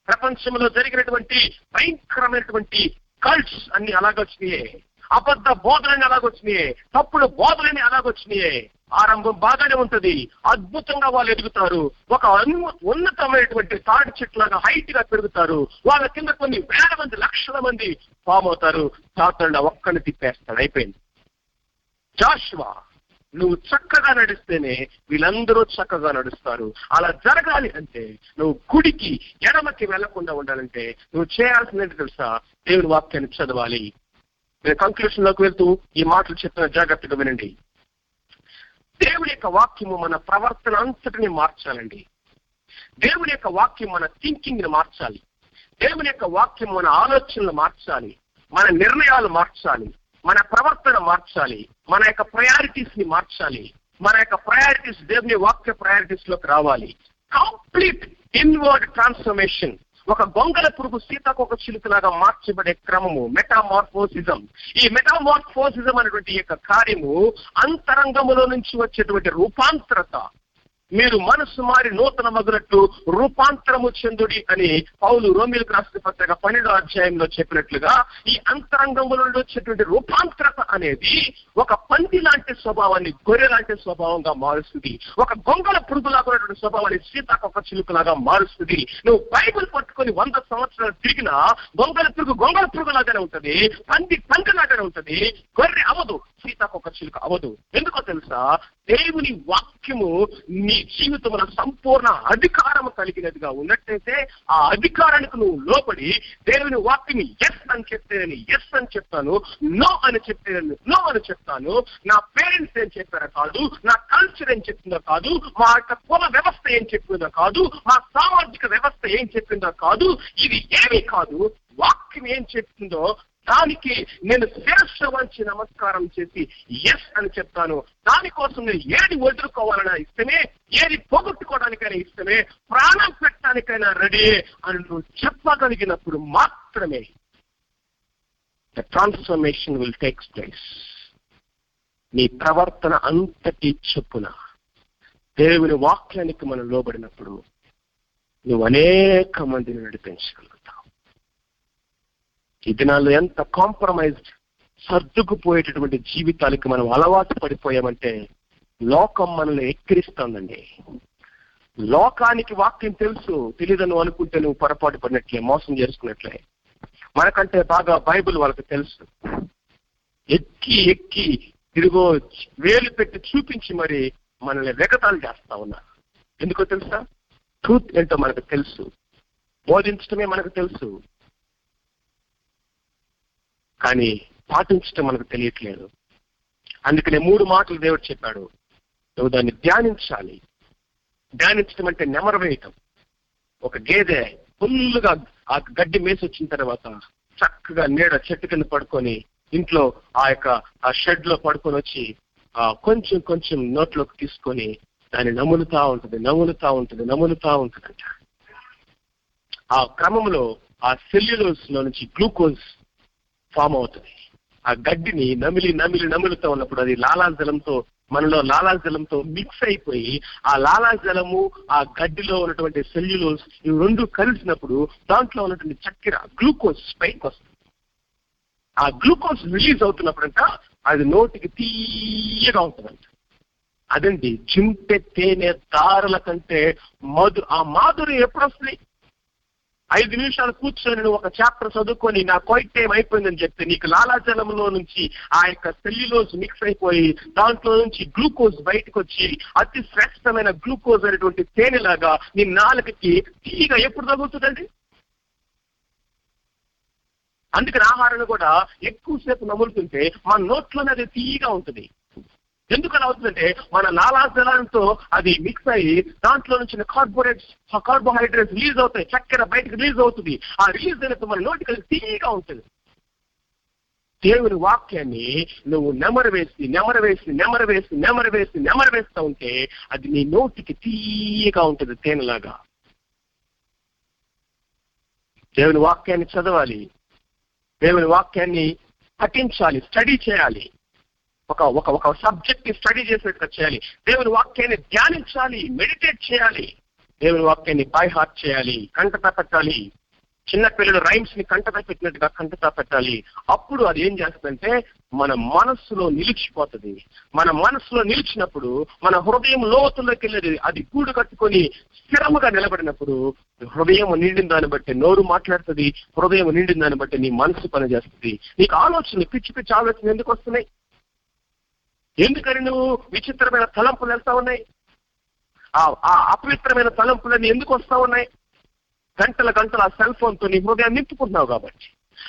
ప్రపంచంలో జరిగినటువంటి భయంకరమైనటువంటి కల్ట్స్ అన్ని అలాగొచ్చినాయే. అబద్ధ బోధనని అలాగొచ్చినాయే. తప్పుడు బోధనని అలాగొచ్చినాయే. ఆరంభం బాగానే ఉంటుంది. అద్భుతంగా వాళ్ళు ఎదుగుతారు. ఒక అన్ను- ఉన్నతమైనటువంటి తాడి చెట్లాగా హైట్గా పెరుగుతారు. వాళ్ళ కింద కొన్ని వేల మంది లక్షల మంది ఫామ్ అవుతారు. తాతండ ఒక్కని తిప్పేస్తాడు. అయిపోయింది. జాషువా నువ్వు చక్కగా నడిస్తేనే వీళ్ళందరూ చక్కగా నడుస్తారు. అలా జరగాలి అంటే నువ్వు గుడికి ఎడమకి వెళ్ళకుండా ఉండాలంటే నువ్వు చేయాల్సింది తెలుసా? దేవుని వాక్యాన్ని చదవాలి. నేను కంక్లూషన్లోకి వెళ్తూ ఈ మాటలు చెప్పిన జాగ్రత్తగా వినండి. దేవుని యొక్క వాక్యము మన ప్రవర్తన అంతటిని మార్చాలండి. దేవుని యొక్క వాక్యం మన థింకింగ్ని మార్చాలి. దేవుని యొక్క వాక్యం మన ఆలోచనలు మార్చాలి. మన నిర్ణయాలు మార్చాలి. మన ప్రవర్తన మార్చాలి. మన యొక్క ప్రయారిటీస్ని మార్చాలి. మన యొక్క ప్రయారిటీస్ దేవుని వాక్య ప్రయారిటీస్లోకి రావాలి. కంప్లీట్ ఇన్వర్డ్ ట్రాన్స్ఫర్మేషన్ ఒక గొంగల పురుగు సీతాకొక చిలుకలాగా మార్చబడే క్రమము మెటామార్ఫోసిజం ఈ మెటామార్ఫోసిజం అనేటువంటి యొక్క కార్యము అంతరంగములో నుంచి వచ్చేటువంటి రూపాంతరత. మీరు మనసు మారి నూతన మగునట్టు రూపాంతరము చెందుడి అని పౌలు రోమిలకు రాసిన పత్రిక పన్నెండో అధ్యాయంలో చెప్పినట్లుగా ఈ అంతరంగంలో వచ్చేటువంటి రూపాంతరత అనేది ఒక పంది లాంటి స్వభావాన్ని గొర్రె లాంటి స్వభావంగా మారుస్తుంది. ఒక గొంగల పురుగులాగా ఉన్నటువంటి స్వభావాన్ని సీతాకొక చిలుకలాగా మారుస్తుంది. నువ్వు బైబిల్ పట్టుకొని వంద సంవత్సరాలు తిరిగినా గొంగల పురుగు గొంగల పురుగులాగానే ఉంటది. పంది పందిలాగానే ఉంటది. గొర్రె అవదు సీతాకొక చిలుక అవదు. ఎందుకో తెలుసా? దేవుని వాక్యము నీ జీవితంలో సంపూర్ణ అధికారం కలిగినదిగా ఉన్నట్టయితే ఆ అధికారానికి నువ్వు లోపడి దేవుని వాక్యని ఎస్ అని చెప్తే నేను ఎస్ అని చెప్తాను నో అని చెప్తే నేను నో అని చెప్తాను నా పేరెంట్స్ ఏం చెప్పారో కాదు నా కల్చర్ ఏం చెప్పిందో కాదు మా యొక్క కుల వ్యవస్థ ఏం చెప్పిందో కాదు మా సామాజిక వ్యవస్థ ఏం చెప్పిందో కాదు ఇది ఏమీ కాదు వాక్యం ఏం చెప్తుందో దానికి నేను శిరస్సు వంచి నమస్కారం చేసి ఎస్ అని చెప్తాను. దానికోసం నేను ఏది వదులుకోవాలన్నా ఇష్టమే ఏది పోగొట్టుకోవడానికైనా ఇష్టమే ప్రాణం పెట్టడానికైనా రెడీ అని నువ్వు చెప్పగలిగినప్పుడు మాత్రమే the transformation will takes place నీ ప్రవర్తన అంతటి చెప్పున దేవుని వాక్యానికి మనం లోబడినప్పుడు నువ్వు అనేక మందిని నడిపించగలవు. ఈ దినాల్లో ఎంత కాంప్రమైజ్డ్ సర్దుకుపోయేటటువంటి జీవితాలకి మనం అలవాటు పడిపోయామంటే లోకం మనల్ని ఎక్కిరిస్తోందండి. లోకానికి వాక్యం తెలుసు తెలియదని అనుకుంటే నువ్వు పొరపాటు పడినట్లే మోసం చేసుకున్నట్లే. మనకంటే బాగా బైబిల్ వాళ్ళకి తెలుసు. ఎక్కి ఎక్కి తిరుగో వేలు పెట్టి చూపించి మరి మనల్ని వెగతాలు చేస్తా ఉన్నారు ఎందుకో తెలుసా? ట్రూత్ ఏంటో మనకు తెలుసు. బోధించడమే మనకు తెలుసు. కానీ పాటించడం మనకు తెలియట్లేదు. అందుకనే మూడు మాటలు దేవుడు చెప్పాడు. నువ్వు దాన్ని ధ్యానించాలి. ధ్యానించడం అంటే నెమరవేయటం. ఒక గేదె ఫుల్గా ఆ గడ్డి మేసి వచ్చిన తర్వాత చక్కగా నీడ చెట్టు కింద పడుకొని ఇంట్లో ఆ యొక్క ఆ షెడ్లో పడుకొని వచ్చి ఆ కొంచెం కొంచెం నోట్లోకి తీసుకొని దాన్ని నములుతా ఉంటుంది నములుతా ఉంటుంది నములుతా ఉంటుందంట. ఆ క్రమంలో ఆ సెల్యులోస్లో నుంచి గ్లూకోజ్ ఫామ్ అవుతుంది. ఆ గడ్డిని నమిలి నమిలి నమిలుతూ ఉన్నప్పుడు అది లాలాజలంతో మనలో లాలాజలంతో మిక్స్ అయిపోయి ఆ లాలాజలము ఆ గడ్డిలో ఉన్నటువంటి సెల్యులోస్ ఇవి రెండు కలిసినప్పుడు దాంట్లో ఉన్నటువంటి చక్కెర గ్లూకోజ్ స్పైక్ వస్తుంది. ఆ గ్లూకోజ్ రిలీజ్ అవుతున్నప్పుడంట అది నోటికి తీయగా ఉంటుందంట. అదండి చింపె తేనె దారుల కంటే మధు ఆ మాధురి ఎప్పుడు వస్తుంది ఐదు నిమిషాలు కూర్చొని ఒక చాప్టర్ చదువుకొని నా క్వైట్ టైం అయిపోయిందని చెప్తే నీకు లాలాజలంలో నుంచి ఆ యొక్క సెల్యులోజ్ మిక్స్ అయిపోయి దాంట్లో నుంచి గ్లూకోజ్ బయటకు వచ్చి అతి శ్రేష్టమైన గ్లూకోజ్ అనేటువంటి తేనెలాగా నీ నాలుకకి తీయగా ఎప్పుడు తగ్గుతుందండి అందుకని ఆహారాన్ని కూడా ఎక్కువసేపు నములుతుంటే మన నోట్లోనే అది తీయగా ఉంటుంది. ఎందుకని అవుతుందంటే మన లాలాజలంతో అది మిక్స్ అయ్యి దాంట్లో నుంచి కార్బోరేట్స్ కార్బోహైడ్రేట్స్ రిలీజ్ అవుతాయి చక్కెర బయటకు రిలీజ్ అవుతుంది. ఆ రిలీజ్ అయినప్పుడు మన నోటికి తీగా ఉంటుంది. దేవుని వాక్యాన్ని నువ్వు నెమరు వేసి నెమరు వేసి నెమరు వేసి నెమరు వేసి నెమరు వేస్తూ ఉంటే అది నీ నోటికి తీయగా ఉంటుంది తేనెలాగా. దేవుని వాక్యాన్ని చదవాలి. దేవుని వాక్యాన్ని పఠించాలి స్టడీ చేయాలి. ఒక ఒక ఒక సబ్జెక్ట్ని స్టడీ చేసినట్టుగా చేయాలి. దేవుని వాక్యాన్ని ధ్యానించాలి మెడిటేట్ చేయాలి. దేవుని వాక్యాన్ని బై హార్ట్ చేయాలి కంటతా పెట్టాలి. చిన్న పిల్లలు రైమ్స్ని కంటత పెట్టినట్టుగా కంటతా పెట్టాలి. అప్పుడు అది ఏం చేస్తుందంటే మన మనస్సులో నిలిచిపోతుంది. మన మనస్సులో నిలిచినప్పుడు మన హృదయం లోతుల్లోకి వెళ్ళేది అది గూడు కట్టుకొని స్థిరముగా నిలబడినప్పుడు హృదయం నిండిన దాన్ని బట్టి నోరు మాట్లాడుతుంది హృదయం నిండిన దాన్ని బట్టి నీ మనసు పనిచేస్తుంది. నీకు ఆలోచనలు పిచ్చి పిచ్చి ఆలోచన ఎందుకు వస్తున్నాయి? ఎందుకని నువ్వు విచిత్రమైన తలంపులు వెళ్తా ఉన్నాయి? ఆ ఆ అపవిత్రమైన తలంపులన్నీ ఎందుకు వస్తా ఉన్నాయి? గంటల గంటల ఆ సెల్ ఫోన్తో నీ హృదయాన్ని నింపుకుంటున్నావు కాబట్టి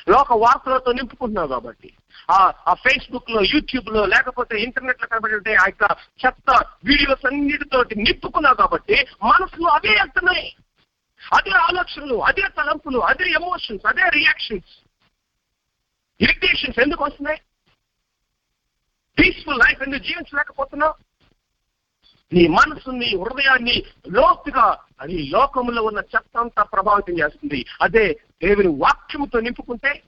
లోక వార్తలతో నింపుకుంటున్నావు కాబట్టి ఆ ఆ ఫేస్బుక్లో యూట్యూబ్లో లేకపోతే ఇంటర్నెట్లో కనబడి ఆ యొక్క చెత్త వీడియోస్ అన్నిటితోటి నింపుకున్నావు కాబట్టి మనసులో అవే వెళ్తున్నాయి అదే ఆలోచనలు అదే తలంపులు అదే ఎమోషన్స్ అదే రియాక్షన్స్ ఇరిటేషన్స్ ఎందుకు వస్తున్నాయి? పీస్ఫుల్ లైఫ్ ఎందుకు జీవించలేకపోతున్నావు? నీ మనసు నీ హృదయాన్ని లోతుగా అది లోకంలో ఉన్న చెత్త అంతా ప్రభావితం చేస్తుంది. అదే దేవుని వాక్యముతో నింపుకుంటే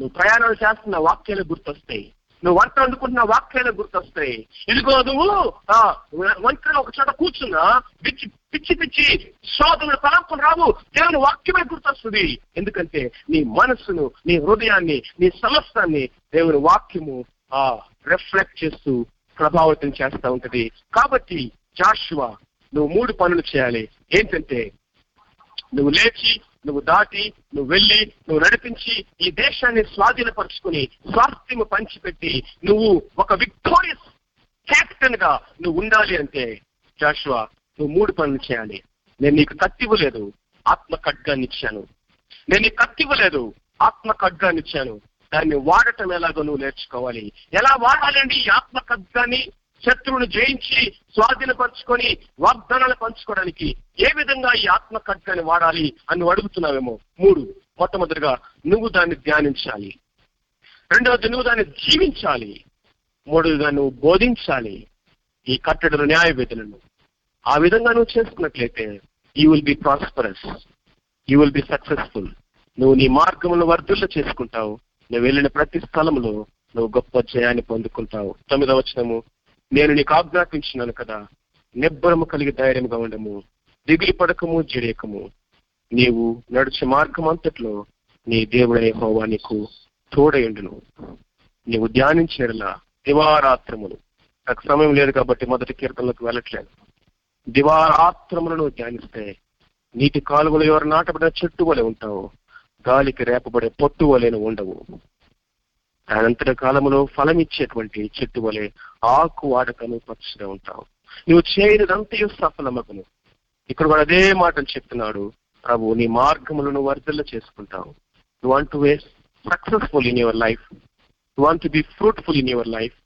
నువ్వు ప్రయాణాలు చేస్తున్న వాక్యాలు గుర్తొస్తాయి. నువ్వు వంట వండుకుంటున్న వాక్యాలు గుర్తొస్తాయి. ఇదిగో నువ్వు ఆ, వంటలో ఒక చోట కూర్చున్నా పిచ్చి పిచ్చి పిచ్చి శోధనలు తలంపులు రావు. దేవుని వాక్యమే గుర్తొస్తుంది. ఎందుకంటే నీ మనస్సును నీ హృదయాన్ని నీ సమస్తాన్ని దేవుని వాక్యము ఆ రిఫ్లెక్ట్ చేస్తూ ప్రభావితం చేస్తూ ఉంటది. కాబట్టి జాషువా నువ్వు మూడు పనులు చేయాలి. ఏంటంటే నువ్వు లేచి నువ్వు దాటి నువ్వు వెళ్ళి నువ్వు నడిపించి ఈ దేశాన్ని స్వాధీనపరుచుకుని స్వాస్థ్యము పంచిపెట్టి నువ్వు ఒక విక్టోరియస్ క్యాప్టెన్గా నువ్వు ఉండాలి అంటే జాషువా నువ్వు మూడు పనులు చేయాలి. నేను నీకు కత్తివ్వలేదు ఆత్మ ఖడ్గాన్ని ఇచ్చాను. నేను నీకు కత్తివ్వలేదు ఆత్మ ఖడ్గాన్ని ఇచ్చాను. దాన్ని వాడటం ఎలాగో నువ్వు నేర్చుకోవాలి. ఎలా వాడాలండి? ఈ ఆత్మ శత్రువును జయించి స్వాధీనపరచుకొని వాగ్దానాలు పంచుకోవడానికి ఏ విధంగా ఈ ఆత్మ ఖడ్గాన్ని వాడాలి అని అడుగుతున్నావేమో? మూడు. మొట్టమొదటిగా నువ్వు దాన్ని ధ్యానించాలి. రెండవది నువ్వు దాన్ని జీవించాలి. మూడవదిగా నువ్వు బోధించాలి. ఈ కట్టడలు న్యాయ విధులను ఆ విధంగా నువ్వు చేసుకున్నట్లయితే you will be prosperous you will be successful నువ్వు నీ మార్గములను వర్ధుల్లో చేసుకుంటావు. నువ్వు వెళ్ళిన ప్రతి స్థలంలో నువ్వు గొప్ప జయాన్ని పొందుకుంటావు. తొమ్మిదవ వచనము నేను నీకు ఆజ్ఞాపించినాను కదా నిబ్బరము కలిగి ధైర్యంగా ఉండము దిగులు పడకము జడేకము నీవు నడిచే మార్గం అంతట్లో నీ దేవుడనే హోవా నీకు తోడయుండును నీవు ధ్యానించినలా దివారాత్రములు. నాకు సమయం లేదు కాబట్టి మొదటి కీర్తనలకు వెళ్ళట్లేదు. దివారాత్రములను ధ్యానిస్తే నీటి కాలువలు ఎవరు నాటబడిన చెట్టు వలె ఉంటావు. గాలికి రేపబడే పొట్టు వలెను ఉండవు. అనంతర కాలంలో ఫలమిచ్చేటువంటి చెట్టు వలె ఆకు వాడకను పచ్చగా ఉంటావు. నువ్వు చేయనిదంతయు సఫలమగును. ఇక్కడ కూడా అదే మాటలు చెప్తున్నాడు. ప్రభు నీ మార్గములను వర్ధల్ల చేసుకుంటావు. You want to be successful in your life you want to be fruitful in your life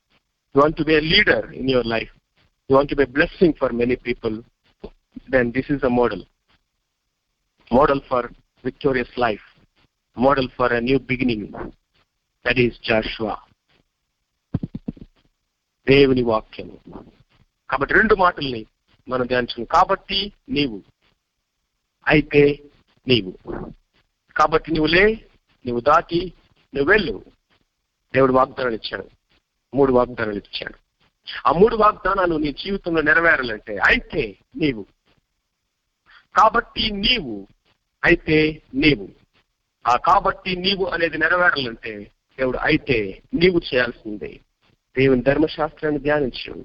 you want to be leader in your life you want to be blessing for many people then this is a model model for victorious life model for a new beginning that is Joshua దేవుని వాక్యము. కాబట్టి రెండు మాటల్ని మనం ధ్యానించుకున్నాం కాబట్టి నీవు అయితే నీవు. కాబట్టి నువ్వు లే నువ్వు దాటి నువ్వు వెళ్ళు. దేవుడు వాగ్దానాలు ఇచ్చాడు. మూడు వాగ్దానాలు ఇచ్చాడు. ఆ మూడు వాగ్దానాలు నీ జీవితంలో నెరవేరాలంటే అయితే నీవు. కాబట్టి నీవు అయితే నీవు. ఆ కాబట్టి నీవు అనేది నెరవేరాలంటే దేవుడు అయితే నీవు చేయాల్సిందే. దేవుని ధర్మశాస్త్రాన్ని ధ్యానించు.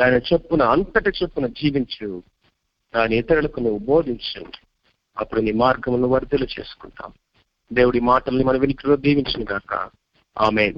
దాని చొప్పున అంతట చొప్పున జీవించు. దాని ఇతరులకు నువ్వు బోధించు. అప్పుడు నీ మార్గములను వర్ధలు చేసుకుంటాం. దేవుడి మాటల్ని మన వెనుకలో దీవించిన గాక ఆమె